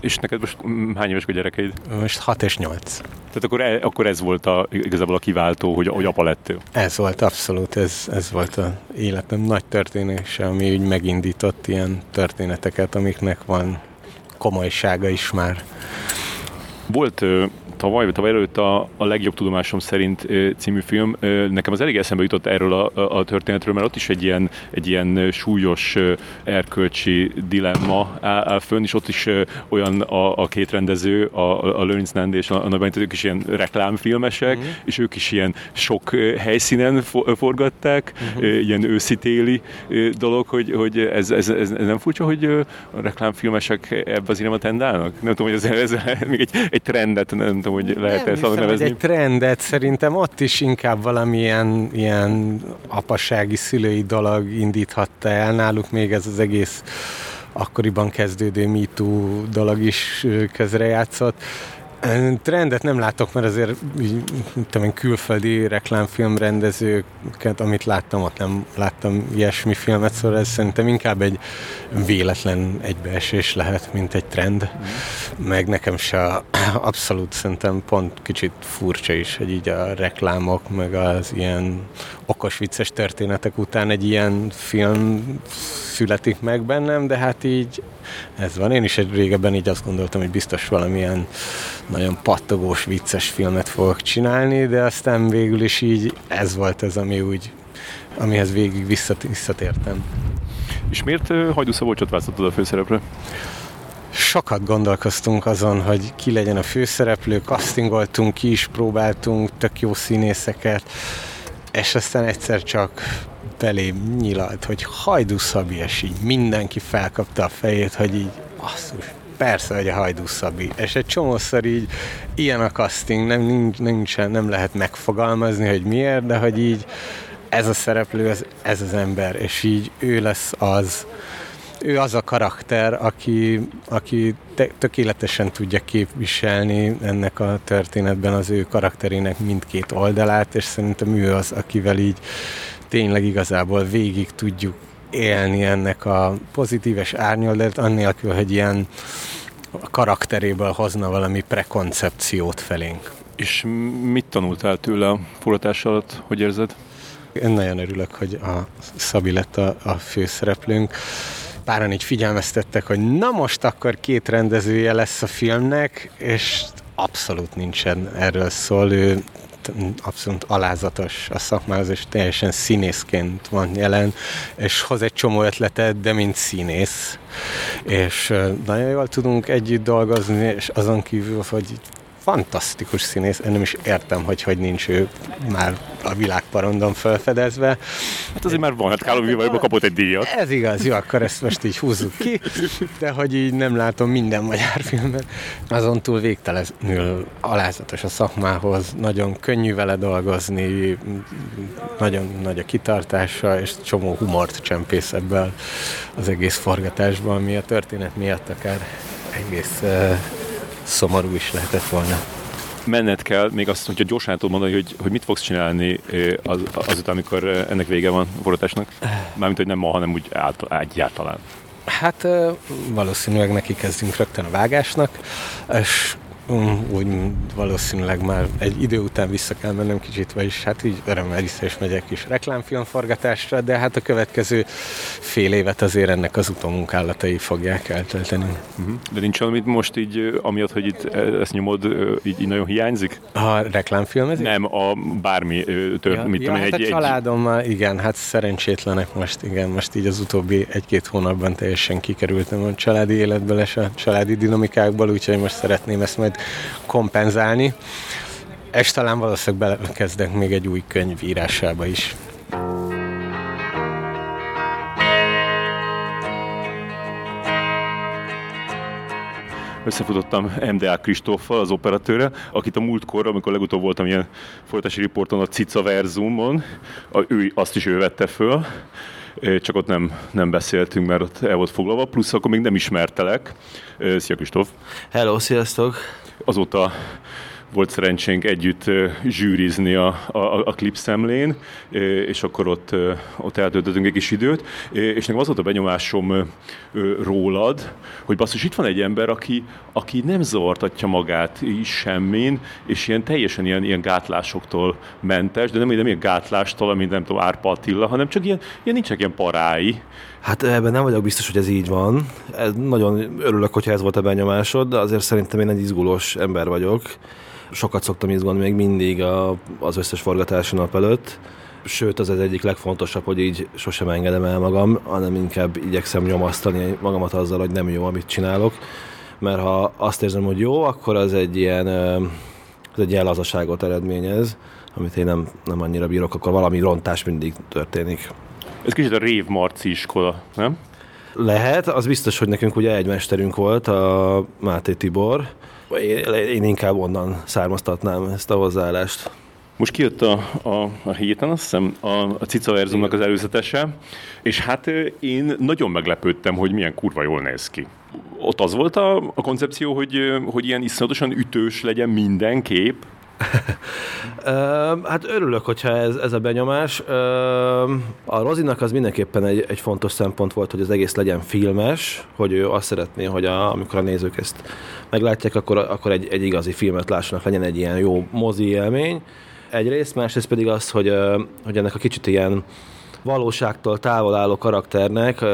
És neked most hány éves a gyerekeid? Most 6 és 8. Tehát akkor, e, akkor ez volt a, igazából a kiváltó, hogy, hogy apa lettél? Ez volt, abszolút, ez, ez volt a életem nagy történése, ami úgy megindított ilyen történeteket, amiknek van komolysága is már. Volt tavaly, vagy tavaly előtt a, a legjobb tudomásom szerint című film. Nekem az elég eszembe jutott erről a, a történetről, mert ott is egy ilyen, egy ilyen súlyos erkölcsi dilemma áll, áll fönn, és ott is olyan a, a két rendező, a, a Lawrence Nand és a, a Nagy ők is ilyen reklámfilmesek, mm. és ők is ilyen sok helyszínen forgatták, mm-hmm. ilyen őszi-téli dolog, hogy, hogy ez, ez, ez, ez nem furcsa, hogy a reklámfilmesek ebbe az irányba tendálnak? Nem tudom, hogy ez, ez még egy, egy trendet, nem tudom, tudom, hogy lehet ezt nevezni. egy trendet, szerintem ott is inkább valamilyen ilyen apasági szülői dolog indíthatta el. Náluk még ez az egész akkoriban kezdődő MeToo dolog is közrejátszott. Trendet nem látok, mert azért így, tudom, külföldi reklámfilmrendezőket, amit láttam, ott nem láttam ilyesmi filmet, szóval ez szerintem inkább egy véletlen egybeesés lehet, mint egy trend. Mm. Meg nekem se abszolút szerintem pont kicsit furcsa is, hogy így a reklámok, meg az ilyen okos vicces történetek után egy ilyen film születik meg bennem, de hát így ez van. Én is egy régebben így azt gondoltam, hogy biztos valamilyen nagyon pattogós, vicces filmet fogok csinálni, de aztán végül is így ez volt az, ami úgy, amihez végig visszatértem. És miért Hajdú Szabolcsot választottad a főszerepre? Sokat gondolkoztunk azon, hogy ki legyen a főszereplő, castingoltunk, ki is próbáltunk, tök jó színészeket, és aztán egyszer csak belém nyilalt, hogy Hajdú Szabi, és így mindenki felkapta a fejét, hogy így asszus, persze, hogy a Hajdú Szabi. És egy csomószor így ilyen a casting, nem, nincs, nem lehet megfogalmazni, hogy miért, de hogy így ez a szereplő, ez, ez az ember, és így ő lesz az, ő az a karakter, aki, aki tökéletesen tudja képviselni ennek a történetben az ő karakterének mindkét oldalát, és szerintem ő az, akivel így tényleg igazából végig tudjuk élni ennek a pozitíves árnyoldát, annélkül, hogy ilyen karakteréből hozna valami prekoncepciót felénk. És mit tanultál tőle a forgatás alatt? Hogy érzed? Én nagyon örülök, hogy a Szabi lett a, a főszereplőnk. Páran így figyelmeztettek, hogy na most akkor két rendezője lesz a filmnek, és abszolút nincsen erről szól. Ő abszolút alázatos a szakmához, és teljesen színészként van jelen, és hoz egy csomó ötletet, de mint színész. És nagyon jól tudunk együtt dolgozni, és azon kívül, hogy fantasztikus színész, én nem is értem, hogy hogy nincs ő már a világparondon felfedezve. Hát azért már van, hát Kálom Vivajba kapott egy díjat. Ez igaz, jó, akkor ezt most így húzzuk ki, de hogy így nem látom minden magyar filmben. Azon túl végtelenül alázatos a szakmához, nagyon könnyű vele dolgozni, nagyon nagy a kitartása, és csomó humort csempész ebből az egész forgatásban, ami a történet miatt akár egész uh, szomorú is lehetett volna. Menned kell, még azt, hogyha gyorsan tudod mondani, hogy, hogy mit fogsz csinálni az, azután, amikor ennek vége van a forgatásnak? Mármint, hogy nem ma, hanem úgy egyáltalán. Hát valószínűleg neki kezdünk rögtön a vágásnak, és Mm, úgy valószínűleg már egy idő után vissza kell mennem kicsit, vagyis hát így örömmel vissza is megyek is reklámfilmforgatásra, de hát a következő fél évet azért ennek az utómunkálatai fogják eltölteni. Uh-huh. De nincs valamit most így, amiatt, hogy itt ezt nyomod, így, így nagyon hiányzik? A reklámfilmezés? Nem, a bármi tört, ja, mit ja, tudom, hát egy, a családommal, igen, hát szerencsétlenek most, igen, most így az utóbbi egy-két hónapban teljesen kikerültem a családi életből és a családi dinamikákból, úgyhogy most szeretném ezt majd kompenzálni. És talán valószínűleg belekezdek még egy új könyv írásába is. összefutottam MDA Kristóffal, az operatőre, akit a múltkor, amikor legutóbb voltam ilyen folytatási riporton a Cica Verzumon, ő, azt is ő vette föl, csak ott nem, nem beszéltünk, mert ott el volt foglalva, plusz akkor még nem ismertelek. Szia Kristóf! Hello, sziasztok! Azóta volt szerencsénk együtt zsűrizni a, a, a klip szemlén, és akkor ott, ott eltöltöttünk egy kis időt, és nekem az volt a benyomásom rólad, hogy basszus, itt van egy ember, aki, aki nem zavartatja magát semmin, és ilyen teljesen ilyen, ilyen gátlásoktól mentes, de nem, nem ilyen gátlástól, mint nem tudom, Árpa Attila, hanem csak ilyen, ilyen nincsenek ilyen parái. Hát ebben nem vagyok biztos, hogy ez így van. Nagyon örülök, hogyha ez volt a benyomásod, de azért szerintem én egy izgulós ember vagyok sokat szoktam izgulni még mindig a, az összes forgatási nap előtt. Sőt, az az egyik legfontosabb, hogy így sosem engedem el magam, hanem inkább igyekszem nyomasztani magamat azzal, hogy nem jó, amit csinálok. Mert ha azt érzem, hogy jó, akkor az egy ilyen, az egy ilyen lazaságot eredményez, amit én nem, nem annyira bírok, akkor valami rontás mindig történik. Ez kicsit a Rév Marci iskola, nem? Lehet, az biztos, hogy nekünk ugye egy mesterünk volt, a Máté Tibor, én, én inkább onnan származtatnám ezt a hozzáállást. Most kijött a, a, a héten, azt hiszem, a, a Cica Verzumnak az előzetese, és hát én nagyon meglepődtem, hogy milyen kurva jól néz ki. Ott az volt a, a koncepció, hogy, hogy ilyen iszonyatosan ütős legyen minden kép, hát örülök, hogyha ez, ez a benyomás. A Rozinak az mindenképpen egy, egy fontos szempont volt, hogy az egész legyen filmes, hogy ő azt szeretné, hogy a, amikor a nézők ezt meglátják, akkor, akkor egy, egy igazi filmet lássanak, legyen egy ilyen jó mozi élmény. Egyrészt, másrészt pedig az, hogy, hogy ennek a kicsit ilyen valóságtól távol álló karakternek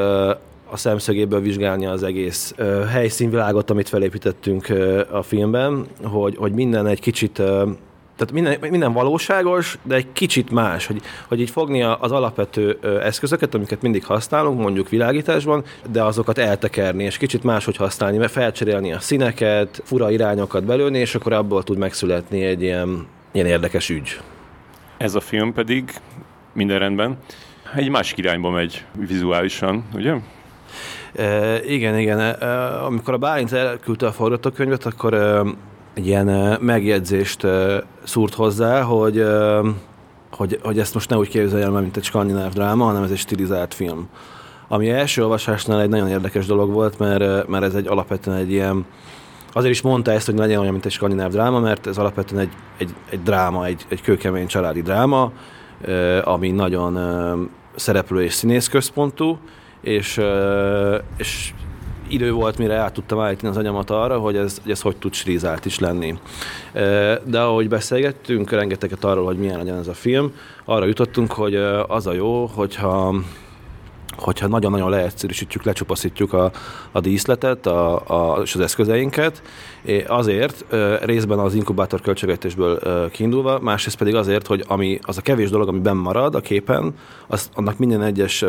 a szemszögéből vizsgálni az egész ö, helyszínvilágot, amit felépítettünk ö, a filmben, hogy, hogy minden egy kicsit ö, tehát minden, minden valóságos, de egy kicsit más, hogy, hogy így fogni az alapvető eszközöket, amiket mindig használunk, mondjuk világításban, de azokat eltekerni, és kicsit máshogy használni, mert felcserélni a színeket, fura irányokat belőni, és akkor abból tud megszületni egy ilyen, ilyen érdekes ügy. Ez a film pedig minden rendben egy másik irányba megy vizuálisan, ugye? E, igen, igen. E, amikor a Bálint elküldte a forgatókönyvet, akkor e, egy ilyen megjegyzést szúrt hozzá, hogy, hogy, hogy ezt most ne úgy képzeljem el, mint egy skandináv dráma, hanem ez egy stilizált film. Ami első olvasásnál egy nagyon érdekes dolog volt, mert, mert ez egy alapvetően egy ilyen, azért is mondta ezt, hogy legyen olyan, mint egy skandináv dráma, mert ez alapvetően egy, egy, egy dráma, egy, egy kőkemény családi dráma, ami nagyon szereplő és színész központú, és, és idő volt, mire át tudtam állítani az anyamat arra, hogy ez, hogy ez hogy tud stilizált is lenni. De ahogy beszélgettünk rengeteget arról, hogy milyen legyen ez a film, arra jutottunk, hogy az a jó, hogyha hogyha nagyon-nagyon leegyszerűsítjük, lecsupaszítjuk a, a díszletet a, a, és az eszközeinket, azért részben az inkubátor költségvetésből kiindulva, másrészt pedig azért, hogy ami, az a kevés dolog, ami benn marad a képen, az, annak minden egyes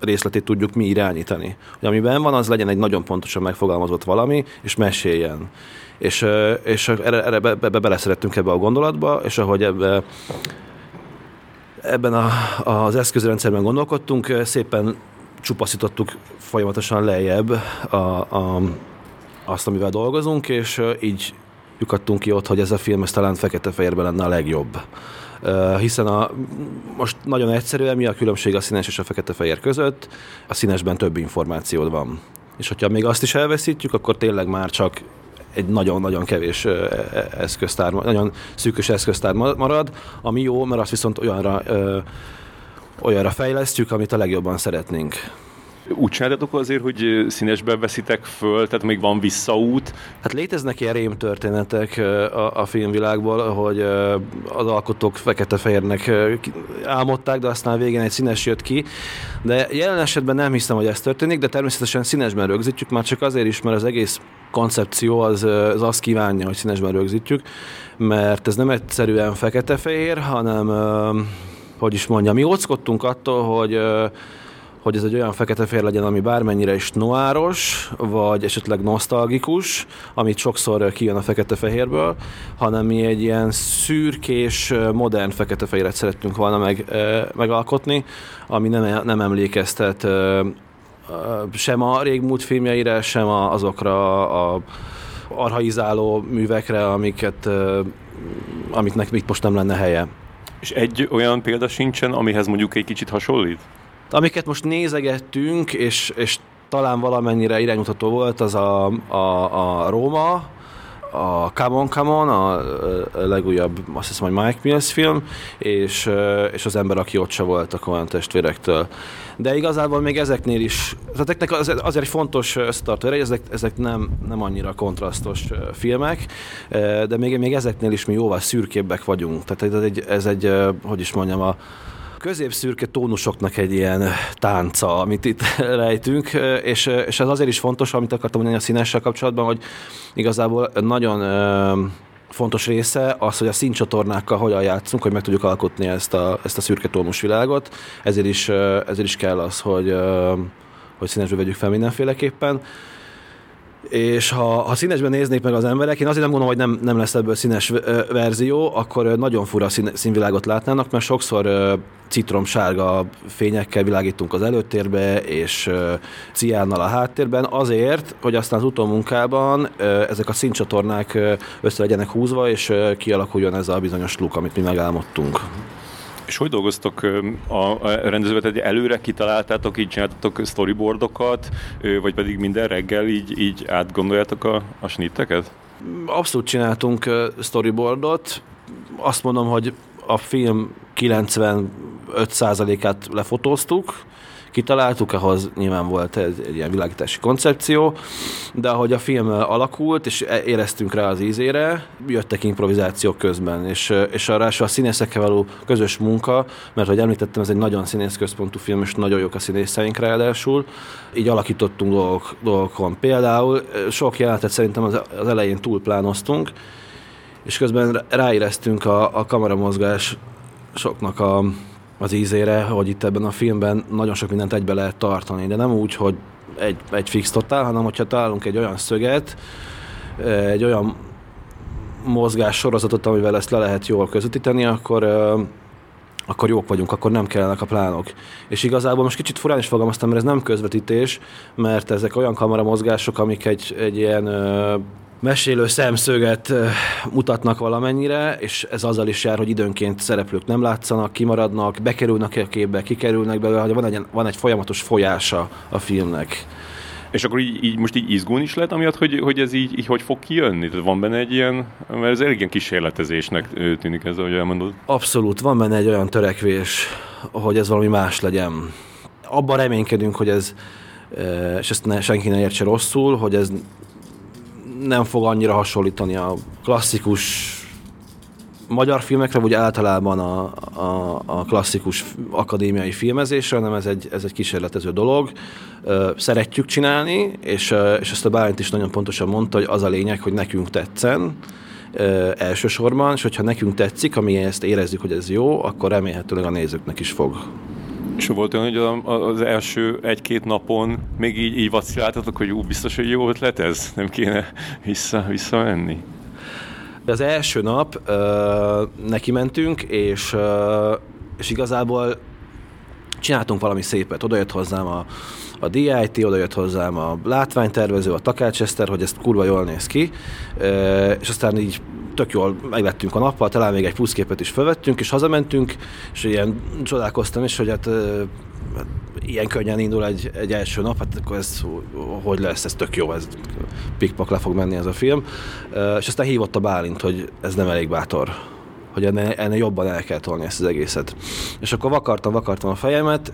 részletét tudjuk mi irányítani. Hogy ami benn van, az legyen egy nagyon pontosan megfogalmazott valami, és meséljen. És, és erre, erre be, be, be beleszerettünk ebbe a gondolatba, és ahogy ebbe ebben a, az eszközrendszerben gondolkodtunk, szépen csupaszítottuk folyamatosan lejjebb a, a, azt, amivel dolgozunk, és így lyukadtunk ki ott, hogy ez a film ez talán fekete-fehérben lenne a legjobb. Hiszen a, most nagyon egyszerűen mi a különbség a színes és a fekete-fehér között, a színesben több információd van. És hogyha még azt is elveszítjük, akkor tényleg már csak egy nagyon-nagyon kevés eszköztár, nagyon szűkös eszköztár marad, ami jó, mert azt viszont olyanra, olyanra fejlesztjük, amit a legjobban szeretnénk. Úgy csináltatok azért, hogy színesben veszitek föl, tehát még van visszaút? Hát léteznek ilyen rém történetek a, a filmvilágból, hogy az alkotók fekete-fehérnek álmodták, de aztán végén egy színes jött ki. De jelen esetben nem hiszem, hogy ez történik, de természetesen színesben rögzítjük, már csak azért is, mert az egész koncepció az, az azt kívánja, hogy színesben rögzítjük, mert ez nem egyszerűen fekete-fehér, hanem, hogy is mondjam, mi óckodtunk attól, hogy hogy ez egy olyan fekete-fehér legyen, ami bármennyire is noáros, vagy esetleg nosztalgikus, amit sokszor kijön a fekete-fehérből, hanem mi egy ilyen szürkés, modern fekete-fehéret szerettünk volna meg, megalkotni, ami nem, nem emlékeztet sem a régmúlt filmjeire, sem azokra a arhaizáló művekre, amiket, amiknek itt most nem lenne helye. És egy olyan példa sincsen, amihez mondjuk egy kicsit hasonlít? Amiket most nézegettünk, és, és talán valamennyire iránymutató volt, az a, a, a Róma, a Come On, Come On, a, a legújabb, azt hiszem, hogy Mike Mills film, és, és az ember, aki ott se volt a Coen testvérektől. De igazából még ezeknél is, ezeknek az, azért fontos összetartó ezek, ezek nem, nem annyira kontrasztos filmek, de még, még ezeknél is mi jóval szürkébbek vagyunk. Tehát ez egy, ez egy hogy is mondjam, a, középszürke tónusoknak egy ilyen tánca, amit itt rejtünk, és, és ez azért is fontos, amit akartam mondani a színessel kapcsolatban, hogy igazából nagyon fontos része az, hogy a színcsatornákkal hogyan játszunk, hogy meg tudjuk alkotni ezt a, ezt a szürke tónusvilágot. Ezért is, ezért is kell az, hogy, hogy színesbe vegyük fel mindenféleképpen és ha, ha színesben néznék meg az emberek, én azért nem gondolom, hogy nem, nem lesz ebből színes verzió, akkor nagyon fura szín, színvilágot látnának, mert sokszor citromsárga fényekkel világítunk az előtérbe, és ciánnal a háttérben, azért, hogy aztán az utómunkában ezek a színcsatornák össze legyenek húzva, és kialakuljon ez a bizonyos luk, amit mi megálmodtunk. És hogy dolgoztok a rendezővet, egy előre kitaláltátok, így csináltatok storyboardokat, vagy pedig minden reggel így, így átgondoljátok a, a snitteket? Abszolút csináltunk storyboardot. Azt mondom, hogy a film 95%-át lefotóztuk, kitaláltuk, ahhoz nyilván volt egy, egy ilyen világítási koncepció, de ahogy a film alakult, és e- éreztünk rá az ízére, jöttek improvizációk közben, és, és arra a színészekkel való közös munka, mert hogy említettem, ez egy nagyon színészközpontú film, és nagyon jók a színészeink ráadásul, így alakítottunk dolgok, dolgokon. Például sok jelenetet szerintem az, az elején túlplánoztunk, és közben ráéreztünk a, a kameramozgás soknak a, az ízére, hogy itt ebben a filmben nagyon sok mindent egybe lehet tartani, de nem úgy, hogy egy, egy fix totál, hanem hogyha találunk egy olyan szöget, egy olyan mozgás sorozatot, amivel ezt le lehet jól közvetíteni, akkor akkor jók vagyunk, akkor nem kellenek a plánok. És igazából most kicsit furán is fogalmaztam, mert ez nem közvetítés, mert ezek olyan kameramozgások, amik egy, egy ilyen mesélő szemszöget mutatnak valamennyire, és ez azzal is jár, hogy időnként szereplők nem látszanak, kimaradnak, bekerülnek a képbe, kikerülnek belőle, hogy van egy, van egy folyamatos folyása a filmnek. És akkor így, így most így izgulni is lehet, amiatt, hogy, hogy ez így, így hogy fog kijönni? Tehát van benne egy ilyen, mert ez elég ilyen kísérletezésnek tűnik ez, ahogy elmondod. Abszolút, van benne egy olyan törekvés, hogy ez valami más legyen. Abban reménykedünk, hogy ez, és ezt ne, senki ne értse rosszul, hogy ez nem fog annyira hasonlítani a klasszikus magyar filmekre, vagy általában a, a, a klasszikus akadémiai filmezésre, hanem ez egy, ez egy kísérletező dolog. Szeretjük csinálni, és, és ezt a Bálint is nagyon pontosan mondta, hogy az a lényeg, hogy nekünk tetszen, elsősorban, és hogyha nekünk tetszik, ami ezt érezzük, hogy ez jó, akkor remélhetőleg a nézőknek is fog. És volt olyan, hogy az első egy-két napon még így, így vaciláltatok, hogy ú, biztos, hogy jó ötlet ez? Nem kéne vissza, visszamenni? Az első nap ö, neki mentünk, és, ö, és igazából csináltunk valami szépet. Oda jött hozzám a, a DIT, oda jött hozzám a látványtervező, a Takács Eszter, hogy ez kurva jól néz ki, és aztán így tök jól meglettünk a nappal, talán még egy pluszképet is felvettünk, és hazamentünk, és ilyen csodálkoztam is, hogy hát hát ilyen könnyen indul egy, egy első nap, hát akkor ez hogy lesz, ez tök jó, ez pikpak le fog menni ez a film. És aztán hívott a Bálint, hogy ez nem elég bátor hogy ennél, ennél jobban el kell tolni ezt az egészet. És akkor vakartam, vakartam a fejemet,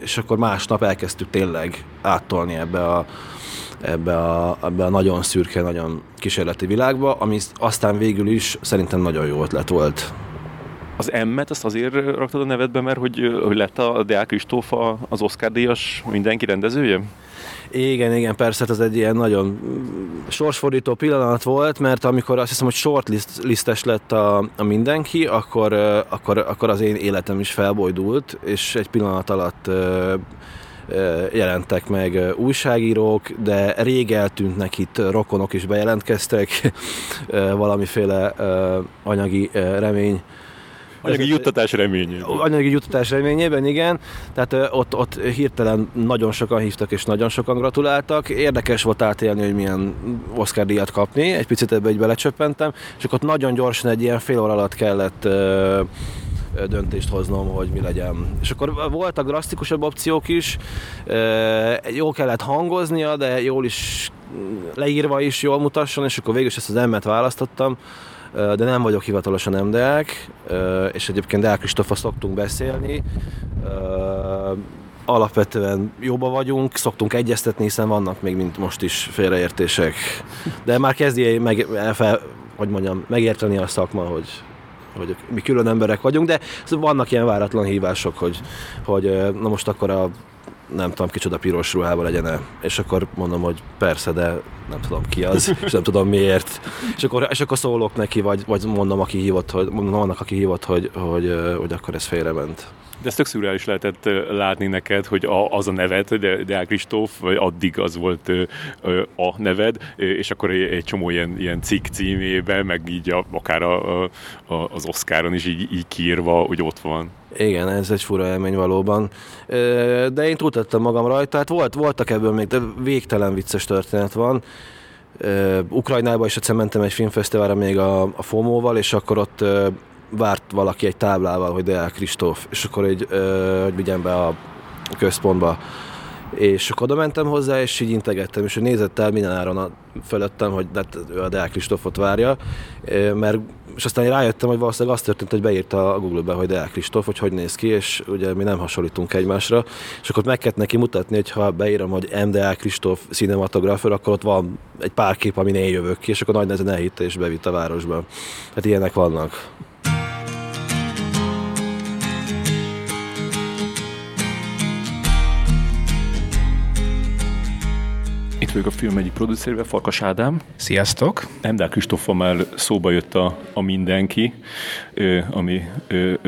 és akkor másnap elkezdtük tényleg áttolni ebbe a, ebbe a, ebbe a nagyon szürke, nagyon kísérleti világba, ami aztán végül is szerintem nagyon jó ötlet volt. Az M-et azt azért raktad a nevedbe, mert hogy, hogy lett a Deák Kristóf az Oscar díjas mindenki rendezője? Igen, igen, persze, hát ez egy ilyen nagyon sorsfordító pillanat volt, mert amikor azt hiszem, hogy shortlistes lett a, a mindenki, akkor, akkor, akkor az én életem is felbojdult, és egy pillanat alatt jelentek meg újságírók, de rég eltűntnek itt rokonok is bejelentkeztek, valamiféle anyagi remény Anyagi juttatás reménye. anyagi juttatás reményében, igen. Tehát ott, ott hirtelen nagyon sokan hívtak és nagyon sokan gratuláltak. Érdekes volt átélni, hogy milyen Oscar díjat kapni. Egy picit ebbe egy belecsöppentem, és akkor ott nagyon gyorsan egy ilyen fél óra alatt kellett döntést hoznom, hogy mi legyen. És akkor voltak drasztikusabb opciók is, jól kellett hangoznia, de jól is leírva is jól mutasson, és akkor végül is ezt az emmet választottam, de nem vagyok hivatalosan MDEK, és egyébként Deák Kristófa szoktunk beszélni. Alapvetően jóba vagyunk, szoktunk egyeztetni, hiszen vannak még, mint most is félreértések. De már kezdi meg, fel, hogy mondjam, megérteni a szakma, hogy, hogy mi külön emberek vagyunk, de vannak ilyen váratlan hívások, hogy, hogy na most akkor a nem tudom, kicsoda piros ruhában legyen És akkor mondom, hogy persze, de nem tudom ki az, és nem tudom miért. És akkor, és akkor szólok neki, vagy, vagy mondom, aki hívott, hogy, mondom annak, aki hívott, hogy, hogy, hogy akkor ez félrement. De ez tök szürreális lehetett látni neked, hogy a, az a neved, de Deák Kristóf, vagy addig az volt a neved, és akkor egy, egy csomó ilyen, ilyen cikk címében, meg így a, akár a, a, az Oscaron is így, így kiírva, hogy ott van. Igen, ez egy fura élmény valóban. De én túltettem magam rajta, hát volt, voltak ebből még, de végtelen vicces történet van. Ukrajnába is egyszer mentem egy filmfesztiválra még a, a FOMO-val, és akkor ott várt valaki egy táblával, hogy Deák Kristóf, és akkor egy, ö, hogy vigyem be a központba. És akkor oda mentem hozzá, és így integettem, és ő nézett el minden áron a, fölöttem, hogy de hát ő a Deák Kristófot várja, mert és aztán rájöttem, hogy valószínűleg az történt, hogy beírta a Google-be, hogy Deák Kristóf, hogy hogy néz ki, és ugye mi nem hasonlítunk egymásra, és akkor meg kellett neki mutatni, hogy ha beírom, hogy MDA Kristóf cinematográfер, akkor ott van egy pár kép, amin én jövök ki, és akkor nagy nehezen elhitte és bevitt a városba. Hát ilyenek vannak. Vagyok a film egyik producerével, Farkas Ádám. Sziasztok! Emdál Kristóffal már szóba jött a, a mindenki, ami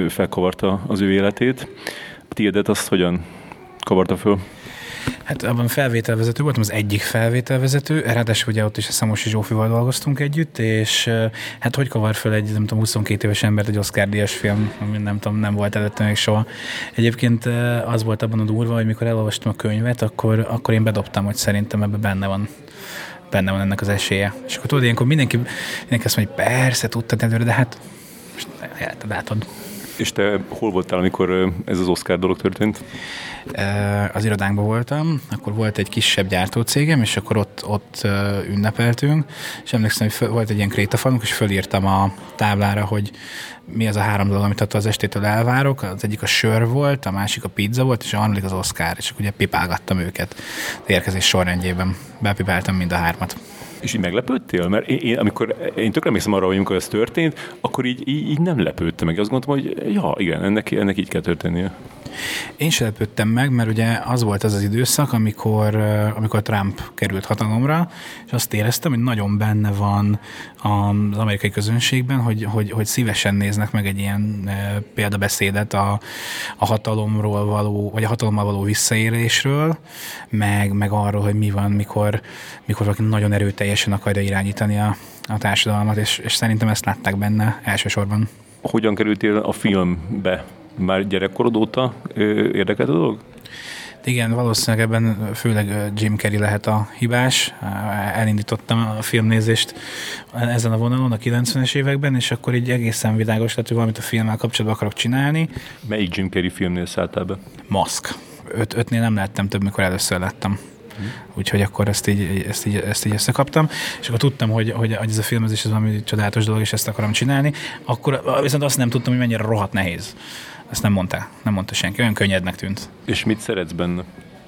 felkavarta az ő életét. Tiédet azt hogyan kavarta föl? Hát abban felvételvezető voltam, az egyik felvételvezető, ráadásul ugye ott is a Szamosi Zsófival dolgoztunk együtt, és hát hogy kavar föl egy, nem tudom, 22 éves embert egy Oscar díjas film, ami nem tudom, nem volt előtte még soha. Egyébként az volt abban a durva, hogy mikor elolvastam a könyvet, akkor, akkor én bedobtam, hogy szerintem ebben benne van benne van ennek az esélye. És akkor tudod, ilyenkor mindenki, mindenki azt mondja, hogy persze, tudtad előre, de hát most látod. És te hol voltál, amikor ez az Oscar dolog történt? Az irodánkban voltam, akkor volt egy kisebb gyártócégem, és akkor ott, ott ünnepeltünk, és emlékszem, hogy volt egy ilyen krétafalunk, és fölírtam a táblára, hogy mi az a három dolog, amit az estétől elvárok. Az egyik a sör volt, a másik a pizza volt, és a harmadik az Oscar, és akkor ugye pipálgattam őket érkezés sorrendjében. Bepipáltam mind a hármat. És így meglepődtél? Mert én, én amikor én tökre emlékszem arra, hogy amikor ez történt, akkor így, így, így nem lepődtem meg. Azt gondoltam, hogy ja, igen, ennek, ennek így kell történnie. Én sem lepődtem meg, mert ugye az volt az az időszak, amikor, amikor Trump került hatalomra, és azt éreztem, hogy nagyon benne van az amerikai közönségben, hogy, hogy, hogy szívesen néznek meg egy ilyen példabeszédet a, a hatalomról való, vagy a hatalommal való visszaérésről, meg, meg arról, hogy mi van, mikor, mikor valaki nagyon erőteljesen akarja irányítani a, a társadalmat, és, és szerintem ezt látták benne elsősorban. Hogyan kerültél a filmbe? Már gyerekkorod óta érdekelt a dolog? Igen, valószínűleg ebben főleg Jim Carrey lehet a hibás. Elindítottam a filmnézést ezen a vonalon a 90-es években, és akkor így egészen világos lett, hogy valamit a filmmel kapcsolatban akarok csinálni. Melyik Jim Carrey filmnél szálltál be? Mask. Öt, ötnél nem lettem több, mikor először lettem. Úgyhogy akkor ezt így, ezt, így, ezt így összekaptam, és akkor tudtam, hogy, hogy, hogy ez a filmezés ez valami csodálatos dolog, és ezt akarom csinálni. Akkor viszont azt nem tudtam, hogy mennyire rohadt nehéz. Ezt nem mondta, nem mondta senki, olyan könnyednek tűnt. És mit szeretsz benne?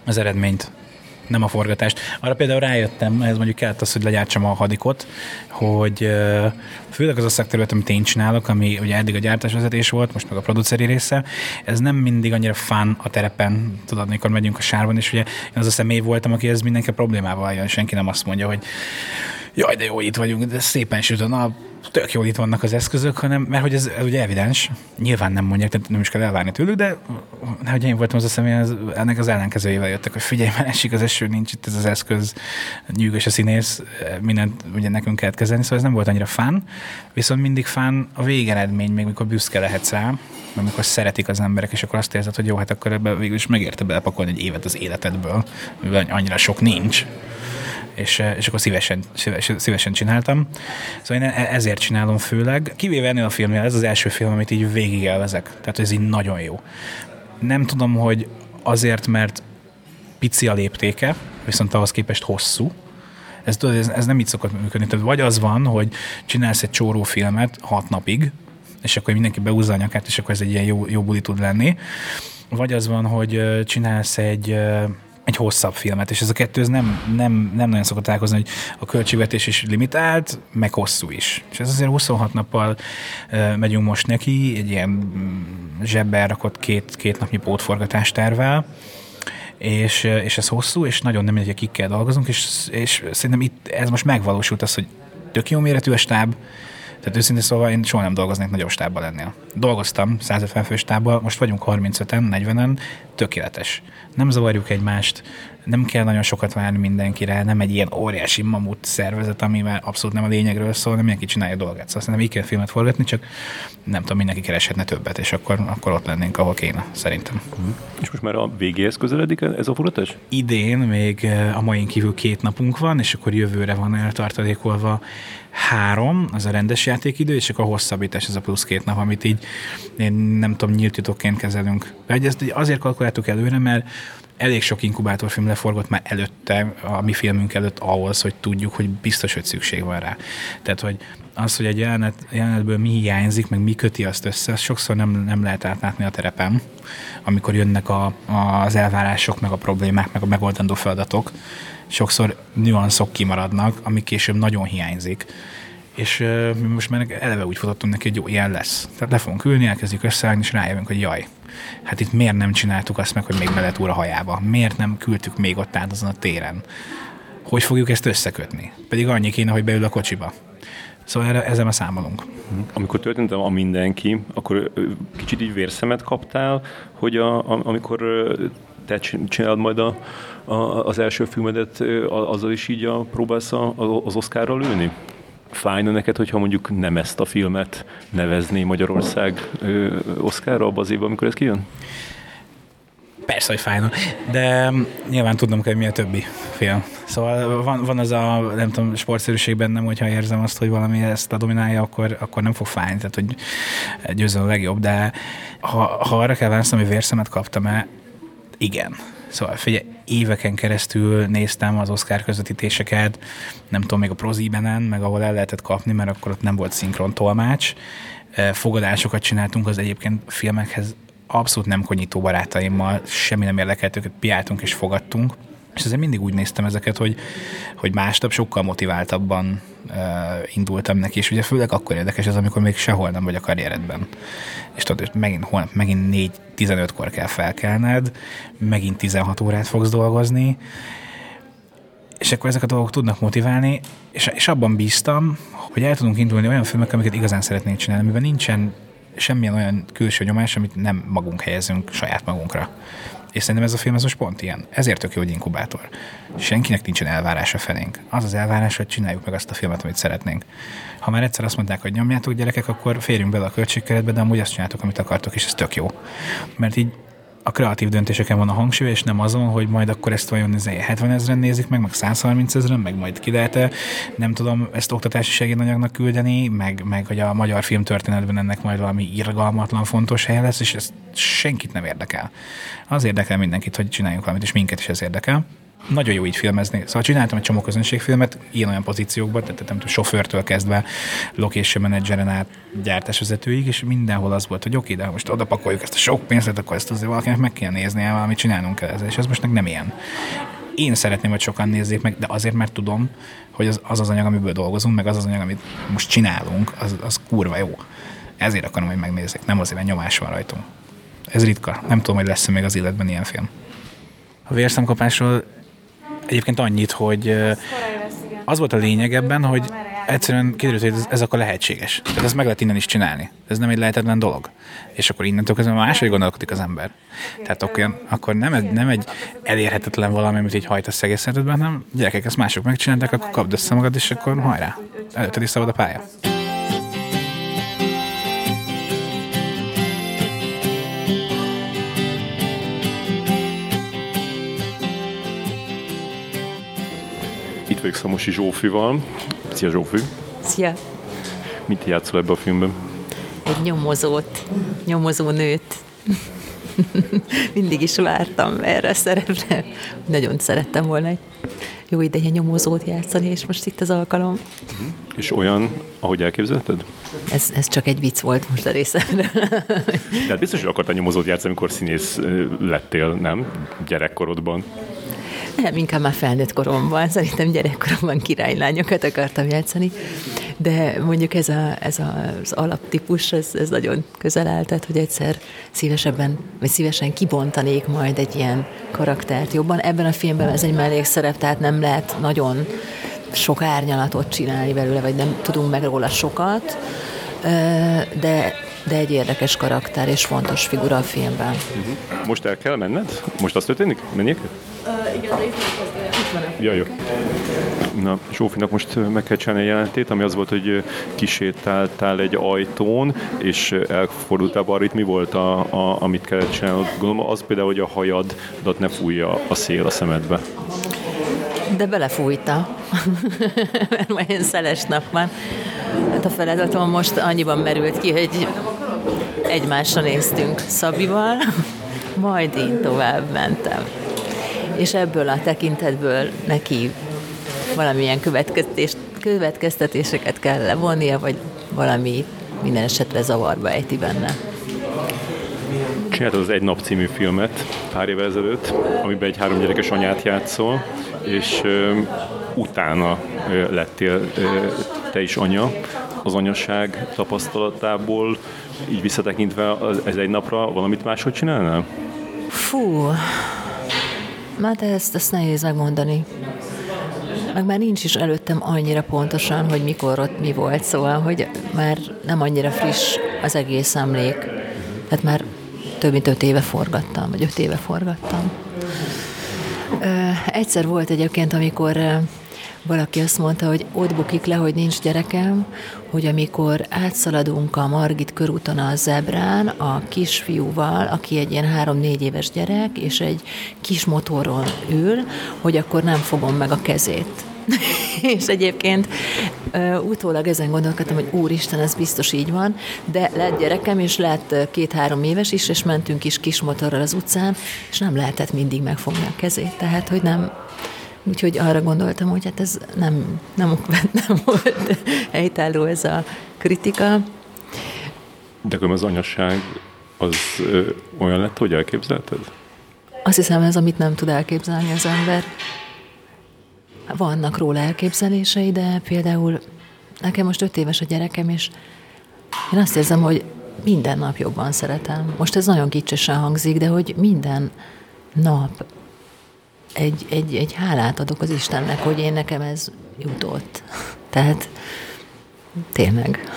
Az eredményt nem a forgatást. Arra például rájöttem, ez mondjuk kellett az, hogy legyártsam a hadikot, hogy főleg az a szakterület, amit én csinálok, ami ugye eddig a gyártásvezetés volt, most meg a produceri része, ez nem mindig annyira fán a terepen, tudod, amikor megyünk a sárban, és ugye én az a személy voltam, aki ez mindenki problémával jön, senki nem azt mondja, hogy jaj, de jó, itt vagyunk, de szépen süt a nap, tök jól itt vannak az eszközök, hanem mert hogy ez, ez ugye evidens, nyilván nem mondják, tehát nem is kell elvárni tőlük, de hogy én voltam az a személy, az, ennek az ellenkezőjével jöttek, hogy figyelj, már esik az eső, nincs itt ez az eszköz, nyűgös a színész, mindent ugye nekünk kell kezelni, szóval ez nem volt annyira fán, viszont mindig fán a végeredmény, még mikor büszke lehetsz rá, amikor szeretik az emberek, és akkor azt érzed, hogy jó, hát akkor ebbe végül is megérte belepakolni egy évet az életedből, mivel annyira sok nincs és, eh, és akkor szívesen, szívesen, szívesen csináltam. Szóval én e-, ezért csinálom főleg. Kivéve ennél a filmnél, ez az első film, amit így végig elvezek. Tehát ez így nagyon jó. Nem tudom, hogy azért, mert pici a léptéke, viszont ahhoz képest hosszú, ez, ez, ez nem így szokott működni. Tehát vagy az van, hogy csinálsz egy csóró filmet hat napig, és akkor mindenki beúzza a nyakát, és akkor ez egy ilyen jó, jó buli tud lenni. Vagy az van, hogy csinálsz egy egy hosszabb filmet, és ez a kettő ez nem, nem, nem nagyon szokott találkozni, hogy a költségvetés is limitált, meg hosszú is. És ez azért 26 nappal uh, megyünk most neki, egy ilyen mm, zsebbe rakott két, két napnyi pótforgatást tervel, és, és ez hosszú, és nagyon nem mindegy, kikkel dolgozunk, és, és szerintem itt ez most megvalósult az, hogy tök jó méretű a stáb, tehát őszintén szóval én soha nem dolgoznék nagyobb stábban lennél. Dolgoztam 150 fő stábban, most vagyunk 35-en, 40-en, tökéletes. Nem zavarjuk egymást, nem kell nagyon sokat várni mindenkire, nem egy ilyen óriási mamut szervezet, ami már abszolút nem a lényegről szól, nem mindenki csinálja a dolgát. Szóval szerintem így kell filmet forgatni, csak nem tudom, mindenki kereshetne többet, és akkor, akkor ott lennénk, ahol kéne, szerintem. Uh-huh. És most már a végéhez közeledik ez a forgatás? Idén még eh, a mai kívül két napunk van, és akkor jövőre van eltartalékolva három, az a rendes játékidő, és akkor a hosszabbítás, ez a plusz két nap, amit így én nem tudom, nyílt titokként kezelünk. De ezt azért kalkuláltuk előre, mert elég sok inkubátorfilm leforgott már előtte, a mi filmünk előtt ahhoz, hogy tudjuk, hogy biztos, hogy szükség van rá. Tehát, hogy az, hogy egy jelenet, jelenetből mi hiányzik, meg mi köti azt össze, azt sokszor nem, nem lehet átlátni a terepen, amikor jönnek a, az elvárások, meg a problémák, meg a megoldandó feladatok. Sokszor nüanszok kimaradnak, ami később nagyon hiányzik és uh, mi most már eleve úgy futottunk neki, hogy jó, ilyen lesz. Tehát le fogunk ülni, elkezdjük összeállni, és rájövünk, hogy jaj, hát itt miért nem csináltuk azt meg, hogy még belet úr a hajába? Miért nem küldtük még ott át azon a téren? Hogy fogjuk ezt összekötni? Pedig annyi kéne, hogy beül a kocsiba. Szóval erre, ezzel a számolunk. Amikor történt a mindenki, akkor kicsit így vérszemet kaptál, hogy a, a, amikor te csinálod majd a, a, az első filmedet, azzal is így a, próbálsz a, az Oscarral lőni? fájna neked, hogyha mondjuk nem ezt a filmet nevezni Magyarország ö, Oscarra abban az évben, amikor ez kijön? Persze, hogy fájna, de nyilván tudnom kell, mi a többi film. Szóval van, van az a, nem tudom, sportszerűség bennem, hogyha érzem azt, hogy valami ezt a dominálja, akkor, akkor nem fog fájni, tehát hogy győzöm a legjobb, de ha, ha arra kell válaszolni, hogy vérszemet kaptam-e, igen. Szóval figyelj, éveken keresztül néztem az Oscar közvetítéseket, nem tudom, még a Prozibenen, meg ahol el lehetett kapni, mert akkor ott nem volt szinkron tolmács. Fogadásokat csináltunk az egyébként filmekhez abszolút nem konyító barátaimmal, semmi nem érdekelt őket, piáltunk és fogadtunk. És ezért mindig úgy néztem ezeket, hogy, hogy másnap sokkal motiváltabban uh, indultam neki, és ugye főleg akkor érdekes ez, amikor még sehol nem vagy a karrieredben. És tudod, hogy megint holnap, megint 4-15-kor kell felkelned, megint 16 órát fogsz dolgozni, és akkor ezek a dolgok tudnak motiválni, és, és abban bíztam, hogy el tudunk indulni olyan filmek, amiket igazán szeretnénk csinálni, amiben nincsen semmilyen olyan külső nyomás, amit nem magunk helyezünk saját magunkra. És szerintem ez a film ez most pont ilyen. Ezért tök jó, hogy inkubátor. Senkinek nincsen elvárása felénk. Az az elvárás, hogy csináljuk meg azt a filmet, amit szeretnénk. Ha már egyszer azt mondták, hogy nyomjátok gyerekek, akkor férjünk bele a költségkeretbe, de amúgy azt csináltok, amit akartok, és ez tök jó. Mert így a kreatív döntéseken van a hangsúly, és nem azon, hogy majd akkor ezt vajon 70 ezeren nézik meg, meg 130 ezeren, meg majd ki lehet nem tudom, ezt oktatási segédanyagnak küldeni, meg, meg hogy a magyar film történetben ennek majd valami irgalmatlan fontos helye lesz, és ez senkit nem érdekel. Az érdekel mindenkit, hogy csináljunk valamit, és minket is ez érdekel nagyon jó így filmezni. Szóval csináltam egy csomó közönségfilmet ilyen-olyan pozíciókban, tehát nem tudom, sofőrtől kezdve location manageren át gyártásvezetőig, és mindenhol az volt, hogy oké, de most oda pakoljuk ezt a sok pénzt, akkor ezt azért valakinek meg kell nézni, valamit csinálnunk kell ezzel, és ez most nem ilyen. Én szeretném, hogy sokan nézzék meg, de azért, mert tudom, hogy az az, az anyag, amiből dolgozunk, meg az az anyag, amit most csinálunk, az, az kurva jó. Ezért akarom, hogy megnézzék, nem azért, mert nyomás van rajtunk. Ez ritka. Nem tudom, hogy lesz-e még az életben ilyen film. A vérszemkapásról Egyébként annyit, hogy az volt a lényeg ebben, hogy egyszerűen kiderült, hogy ez, ez akkor lehetséges. Tehát ezt meg lehet innen is csinálni. Ez nem egy lehetetlen dolog. És akkor innentől kezdve máshogy gondolkodik az ember. Tehát akkor, akkor nem, egy, nem egy elérhetetlen valami, amit így hajtasz egész hanem gyerekek, ezt mások megcsinálták, akkor kapd össze magad, és akkor hajrá. Előtted is szabad a pálya. Itt vagyok Szamosi Zsófival. Szia Zsófi! Szia! Mit játszol ebbe a filmben? Egy nyomozót, nyomozó nőt. Mindig is vártam erre a szerepre. Nagyon szerettem volna egy jó ideje nyomozót játszani, és most itt az alkalom. És olyan, ahogy elképzelted? Ez, ez csak egy vicc volt most a részemről. Tehát biztos, hogy akartál nyomozót játszani, amikor színész lettél, nem? Gyerekkorodban. Nem, inkább már felnőtt koromban. Szerintem gyerekkoromban királylányokat akartam játszani. De mondjuk ez, a, ez a, az alaptípus, ez, ez nagyon közel áll, tehát hogy egyszer szívesebben, vagy szívesen kibontanék majd egy ilyen karaktert jobban. Ebben a filmben ez egy mellékszerep, tehát nem lehet nagyon sok árnyalatot csinálni belőle, vagy nem tudunk meg róla sokat, de, de egy érdekes karakter és fontos figura a filmben. Uh-huh. Most el kell menned? Most azt történik? Menjek? Uh, igen, de itt van. Ja, jó. Na, Zsófinak most meg kell csinálni egy jelentét, ami az volt, hogy kisétáltál egy ajtón, és elfordultál arra, itt mi volt, a, a, amit kellett csinálni? Gondolom, az például, hogy a hajadat ne fújja a szél a szemedbe. De belefújta, mert majd ilyen szeles nap van. Hát a feladatom most annyiban merült ki, hogy egymásra néztünk Szabival, majd én tovább mentem. És ebből a tekintetből neki valamilyen következtés, következtetéseket kell levonnia, vagy valami minden esetre zavarba ejti benne. Csináltad az Egy nap című filmet pár évvel ezelőtt, amiben egy három gyerekes anyát játszol, és ö, utána ö, lettél ö, te is anya. Az anyaság tapasztalatából így visszatekintve ez egy napra valamit máshogy csinálnál? Fú, hát ezt, ezt nehéz megmondani meg már nincs is előttem annyira pontosan, hogy mikor ott mi volt, szóval, hogy már nem annyira friss az egész emlék. Tehát már több mint öt éve forgattam, vagy öt éve forgattam. Egyszer volt egyébként, amikor valaki azt mondta, hogy ott bukik le, hogy nincs gyerekem, hogy amikor átszaladunk a Margit körúton a zebrán, a kisfiúval, aki egy ilyen három-négy éves gyerek, és egy kis motoron ül, hogy akkor nem fogom meg a kezét. és egyébként uh, utólag ezen gondolkodtam, hogy úristen, ez biztos így van, de lett gyerekem, és lett két-három éves is, és mentünk is kis motorral az utcán, és nem lehetett mindig megfogni a kezét, tehát, hogy nem, Úgyhogy arra gondoltam, hogy hát ez nem, nem, nem volt helytálló ez a kritika. De akkor az anyasság az ö, olyan lett, hogy elképzelted? Azt hiszem, ez, amit nem tud elképzelni az ember. Vannak róla elképzelései, de például nekem most öt éves a gyerekem, és én azt érzem, hogy minden nap jobban szeretem. Most ez nagyon kicsesen hangzik, de hogy minden nap egy, egy, egy hálát adok az Istennek, hogy én nekem ez jutott. Tehát tényleg.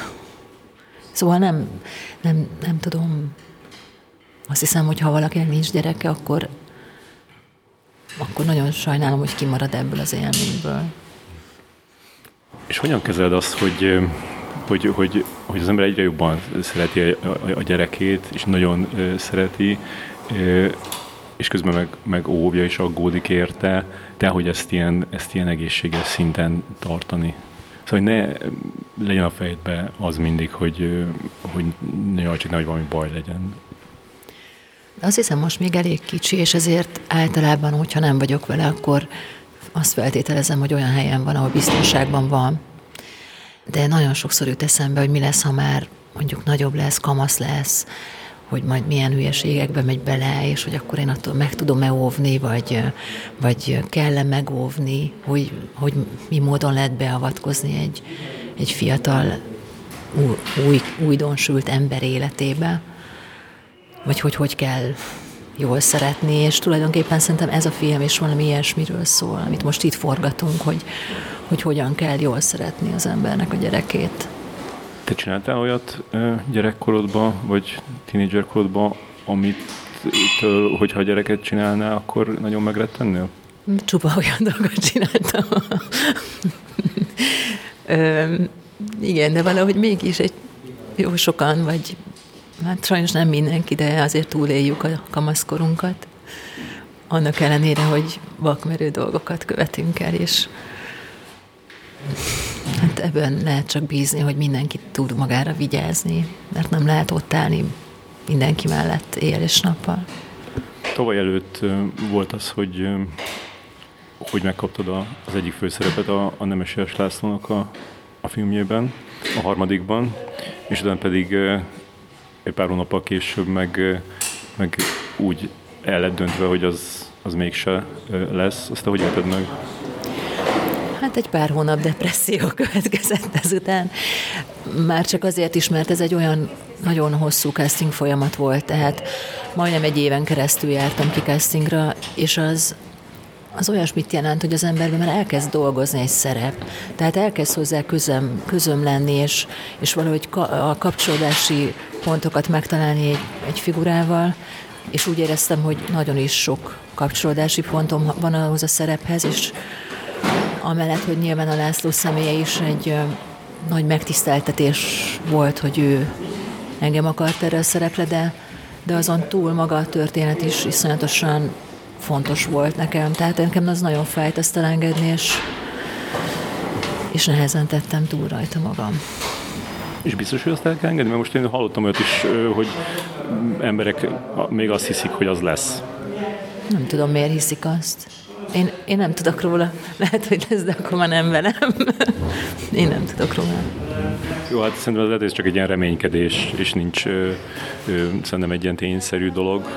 Szóval nem, nem, nem tudom. Azt hiszem, hogy ha valakinek nincs gyereke, akkor, akkor nagyon sajnálom, hogy kimarad ebből az élményből. És hogyan kezeled azt, hogy, hogy, hogy, hogy az ember egyre jobban szereti a, a, a gyerekét, és nagyon szereti, és közben meg, meg óvja és aggódik érte, de hogy ezt ilyen, ezt ilyen egészséges szinten tartani. Szóval ne legyen a fejedbe az mindig, hogy, hogy jaj, csak nehogy valami baj legyen. Azt hiszem, most még elég kicsi, és ezért általában, hogyha nem vagyok vele, akkor azt feltételezem, hogy olyan helyen van, ahol biztonságban van. De nagyon sokszor jut eszembe, hogy mi lesz, ha már mondjuk nagyobb lesz, kamasz lesz, hogy majd milyen hülyeségekbe megy bele, és hogy akkor én attól meg tudom-e óvni, vagy, vagy kell-e megóvni, hogy, hogy mi módon lehet beavatkozni egy, egy fiatal, új, újdonsült ember életébe, vagy hogy hogy kell jól szeretni, és tulajdonképpen szerintem ez a film is valami ilyesmiről szól, amit most itt forgatunk, hogy, hogy hogyan kell jól szeretni az embernek a gyerekét. Te csináltál olyat gyerekkorodban, vagy tínédzserkorodban, amit től, a gyereket csinálnál, akkor nagyon megrettennél? Csupa olyan dolgot csináltam. Ö, igen, de valahogy mégis egy jó sokan, vagy hát sajnos nem mindenki, de azért túléljük a kamaszkorunkat. Annak ellenére, hogy vakmerő dolgokat követünk el, és Hát ebben lehet csak bízni, hogy mindenki tud magára vigyázni, mert nem lehet ott állni mindenki mellett él és nappal. Tavaly előtt volt az, hogy, hogy megkaptad az egyik főszerepet a, a Nemeses Lászlónak a, a filmjében, a harmadikban, és utána pedig egy pár hónappal később meg, meg úgy el lett döntve, hogy az, az mégse lesz. Azt te hogy élted meg? Hát egy pár hónap depresszió következett ezután. Már csak azért is, mert ez egy olyan nagyon hosszú casting folyamat volt, tehát majdnem egy éven keresztül jártam ki castingra, és az, az olyasmit jelent, hogy az emberben már elkezd dolgozni egy szerep. Tehát elkezd hozzá közöm, közöm lenni, és, és valahogy ka, a kapcsolódási pontokat megtalálni egy, egy figurával, és úgy éreztem, hogy nagyon is sok kapcsolódási pontom van ahhoz a szerephez, és amellett, hogy nyilván a László személye is egy nagy megtiszteltetés volt, hogy ő engem akart erre a szerepre, de, de azon túl maga a történet is iszonyatosan fontos volt nekem. Tehát nekem az nagyon fájt ezt elengedni, és, és nehezen tettem túl rajta magam. És biztos, hogy azt el kell engedni? Mert most én hallottam olyat is, hogy emberek még azt hiszik, hogy az lesz. Nem tudom, miért hiszik azt. Én, én nem tudok róla. Lehet, hogy lesz, de akkor már nem velem. én nem tudok róla. Jó, hát szerintem ez csak egy ilyen reménykedés, és nincs ö, ö, szerintem egy ilyen tényszerű dolog.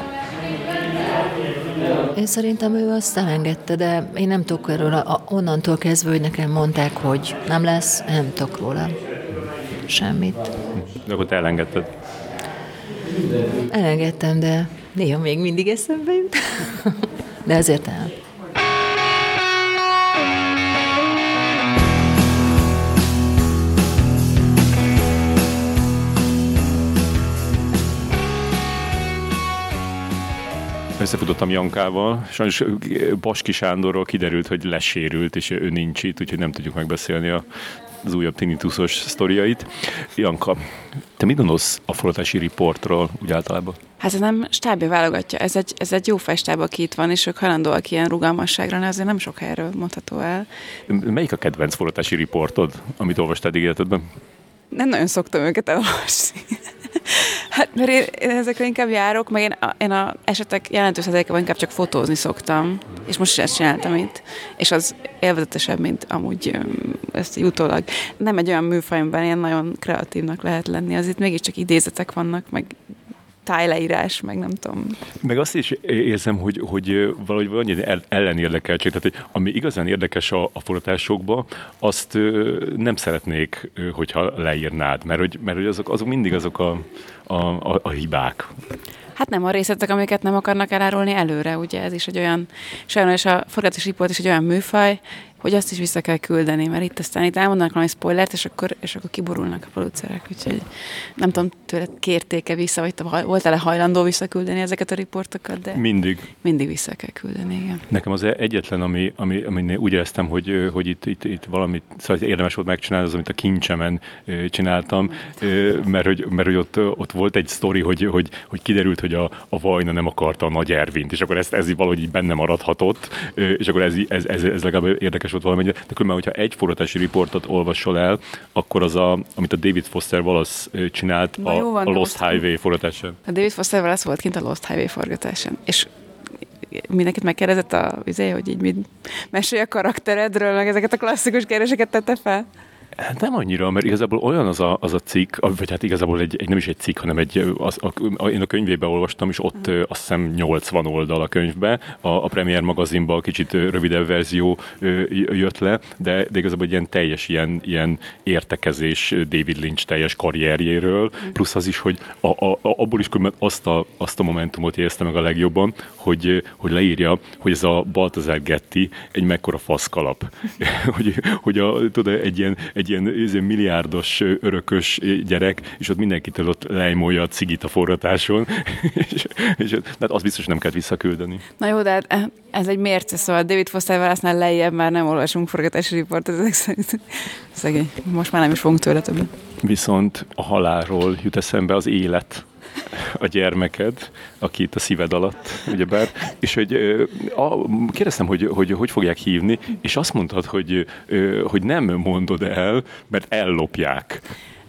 Én szerintem ő azt elengedte, de én nem tudok róla, onnantól kezdve, hogy nekem mondták, hogy nem lesz, nem tudok róla semmit. De akkor te elengedted? Elengedtem, de néha még mindig eszembe jut. De ezért el. Összefutottam Jankával, sajnos Baski Sándorról kiderült, hogy lesérült, és ő nincs itt, úgyhogy nem tudjuk megbeszélni a az újabb tinnitusos sztoriait. Janka, te mit gondolsz a forratási riportról úgy általában? Hát ez nem stábja válogatja, ez egy, ez egy jó fejstáb, aki itt van, és ők hajlandóak ilyen rugalmasságra, de azért nem sok helyről mondható el. Melyik a kedvenc forratási riportod, amit olvastál életedben? Nem nagyon szoktam őket elolvasni. Hát, mert én, én ezekre inkább járok, meg én a, én a esetek jelentős százalékában inkább csak fotózni szoktam, és most is ezt csináltam itt, és az élvezetesebb, mint amúgy ezt utólag. Nem egy olyan műfajban ilyen nagyon kreatívnak lehet lenni, az itt mégiscsak idézetek vannak, meg tájleírás, meg nem tudom. Meg azt is érzem, hogy, hogy valahogy valami ellenérdekeltség, tehát hogy ami igazán érdekes a, a forgatásokban, azt nem szeretnék, hogyha leírnád, mert hogy, mert hogy azok, azok mindig azok a, a, a, a hibák. Hát nem a részletek, amiket nem akarnak elárulni előre, ugye ez is egy olyan, sajnos a forgatási riport is egy olyan műfaj, hogy azt is vissza kell küldeni, mert itt aztán itt elmondanak valami spoilert, és akkor, és akkor kiborulnak a producerek, úgyhogy nem tudom, tőled kértéke vissza, vagy te voltál-e hajlandó visszaküldeni ezeket a riportokat, de mindig. Mindig vissza kell küldeni, igen. Nekem az egyetlen, ami, ami, ami úgy éreztem, hogy, hogy itt, itt, itt valamit szóval érdemes volt megcsinálni, az, amit a kincsemen csináltam, mert hogy, mert hogy ott, ott volt egy sztori, hogy, hogy, hogy kiderült, hogy a, a Vajna nem akarta a Nagy Ervint, és akkor ez, ez valahogy így benne maradhatott, és akkor ez, ez, ez, ez legalább érdekes volt valamennyire, de különben, hogyha egy forgatási riportot olvasol el, akkor az, a, amit a David Foster Wallace csinált a, jó, van, a Lost Highway forgatásán. A David Foster Wallace volt kint a Lost Highway forgatásán, és mindenkit megkérdezett a vizé, hogy így mit mesélj a karakteredről, meg ezeket a klasszikus kérdéseket tette fel? Hát nem annyira, mert igazából olyan az a, az a cikk, vagy hát igazából egy, egy, nem is egy cikk, hanem egy, az, a, a, én a könyvébe olvastam, és ott mm. azt hiszem 80 oldal a könyvbe, a, a Premier magazinban kicsit rövidebb verzió jött le, de, de igazából egy ilyen teljes ilyen, ilyen értekezés David Lynch teljes karrierjéről, mm. plusz az is, hogy a, a, abból is azt a, azt a momentumot érezte meg a legjobban, hogy, hogy leírja, hogy ez a Baltazar Getty egy mekkora faszkalap. hogy, hogy a, tudod, egy ilyen, egy egy ilyen, ilyen milliárdos örökös gyerek, és ott mindenkitől ott lejmolja a cigit a forratáson, és, és hát azt biztos nem kell visszaküldeni. Na jó, de hát ez egy mérce, szóval David Foster Wallace-nál lejjebb már nem olvasunk forgatási riportot, ezek szerint szegény. Most már nem is fogunk tőle többet. Viszont a halálról jut eszembe az élet a gyermeked, aki itt a szíved alatt, ugyebár, és hogy a, kérdeztem, hogy, hogy hogy fogják hívni, és azt mondtad, hogy, hogy nem mondod el, mert ellopják.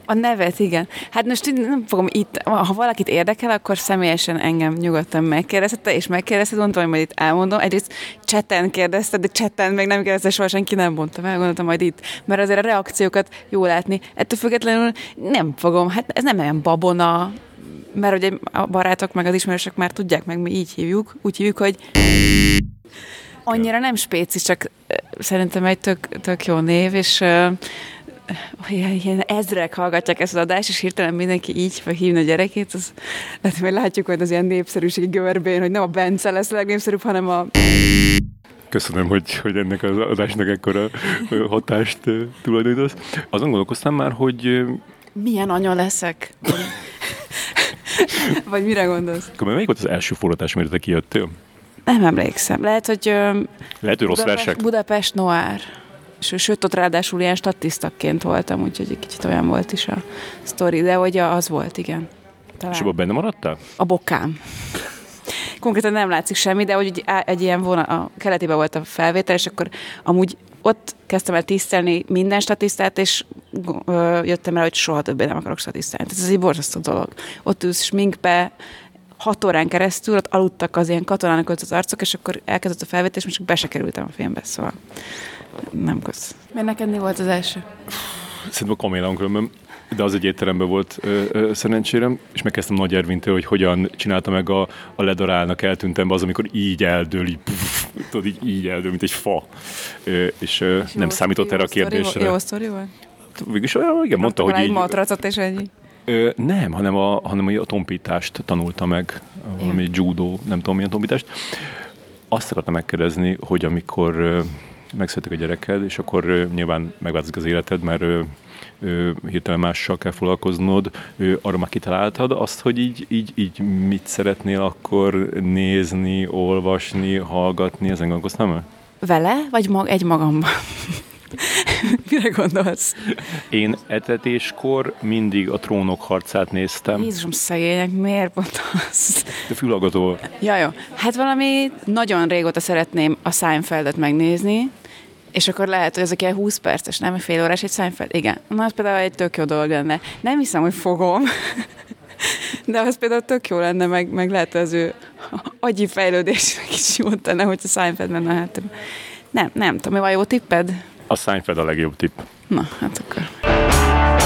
A nevet, igen. Hát most nem fogom itt, ha valakit érdekel, akkor személyesen engem nyugodtan megkérdezte, és megkérdezte, mondtam, hogy majd itt elmondom. Egyrészt cseten kérdezte, de cseten még nem kérdezte, soha senki nem mondta meg, gondoltam majd itt. Mert azért a reakciókat jó látni. Ettől függetlenül nem fogom, hát ez nem olyan babona, mert ugye a barátok meg az ismerősök már tudják meg, mi így hívjuk, úgy hívjuk, hogy annyira nem spéci, csak szerintem egy tök, tök jó név, és uh, ilyen ezrek hallgatják ezt az adást, és hirtelen mindenki így fog hívni a gyerekét, az, lehet, hogy látjuk hogy az ilyen népszerűségi görbén, hogy nem a Bence lesz a legnépszerűbb, hanem a... Köszönöm, hogy, hogy ennek az adásnak ekkora hatást tulajdonítasz. Azon gondolkoztam már, hogy... Milyen anya leszek? Vagy mire gondolsz? Akkor melyik volt az első forgatás, amire te kijöttél? Nem emlékszem. Lehet, hogy... Lehet, hogy rossz Budapest, versek? Budapest Noir. És sőt, ott ráadásul ilyen statisztaként voltam, úgyhogy egy kicsit olyan volt is a sztori, de hogy az volt, igen. Talán. És abban benne maradtál? A bokám. Konkrétan nem látszik semmi, de hogy egy, egy ilyen vonal, a keletében volt a felvétel, és akkor amúgy ott kezdtem el tisztelni minden statisztát, és ö, jöttem el, hogy soha többé nem akarok statisztálni. Ez egy borzasztó dolog. Ott ülsz sminkbe, hat órán keresztül, ott aludtak az ilyen katonának az arcok, és akkor elkezdett a felvétel, és most csak be se kerültem a filmbe, szóval nem kösz. Miért neked mi volt az első? Szerintem a kamélán különben de az egy étteremben volt ö, ö, szerencsérem, és megkezdtem Nagy Ervintől, hogy hogyan csinálta meg a, a ledarálnak eltűntem az, amikor így eldől, így, puf, tudod, így, így eldől, mint egy fa. Ö, és, ö, és nem számított erre a kérdésre. Jó sztori volt? Végülis olyan, igen, mondta, hogy így... matracot és ennyi. Ö, nem, hanem a, hanem a tompítást tanulta meg, valami judo, nem tudom milyen tompítást. Azt akartam megkérdezni, hogy amikor megszületik a gyereked, és akkor nyilván megváltozik az életed, mert hirtelen mással kell foglalkoznod, ö, arra már kitaláltad azt, hogy így, így, így mit szeretnél akkor nézni, olvasni, hallgatni, ezen gondolkoztál már? Vele, vagy mag, egy magamban? Mire gondolsz? Én etetéskor mindig a trónok harcát néztem. Jézusom, szegények, miért pont az? De fülhallgató. Ja, jó. Hát valami nagyon régóta szeretném a Seinfeldet megnézni, és akkor lehet, hogy ez egy 20 perces, nem? Fél órás egy Seinfeld? Igen. Na, az például egy tök jó dolog lenne. Nem hiszem, hogy fogom, de az például tök jó lenne, meg, meg lehet az ő agyi fejlődésnek is jót tenne, hogy a Seinfeld menne hát. Nem, nem tudom, mi van jó tipped? A Seinfeld a legjobb tipp. Na, hát akkor.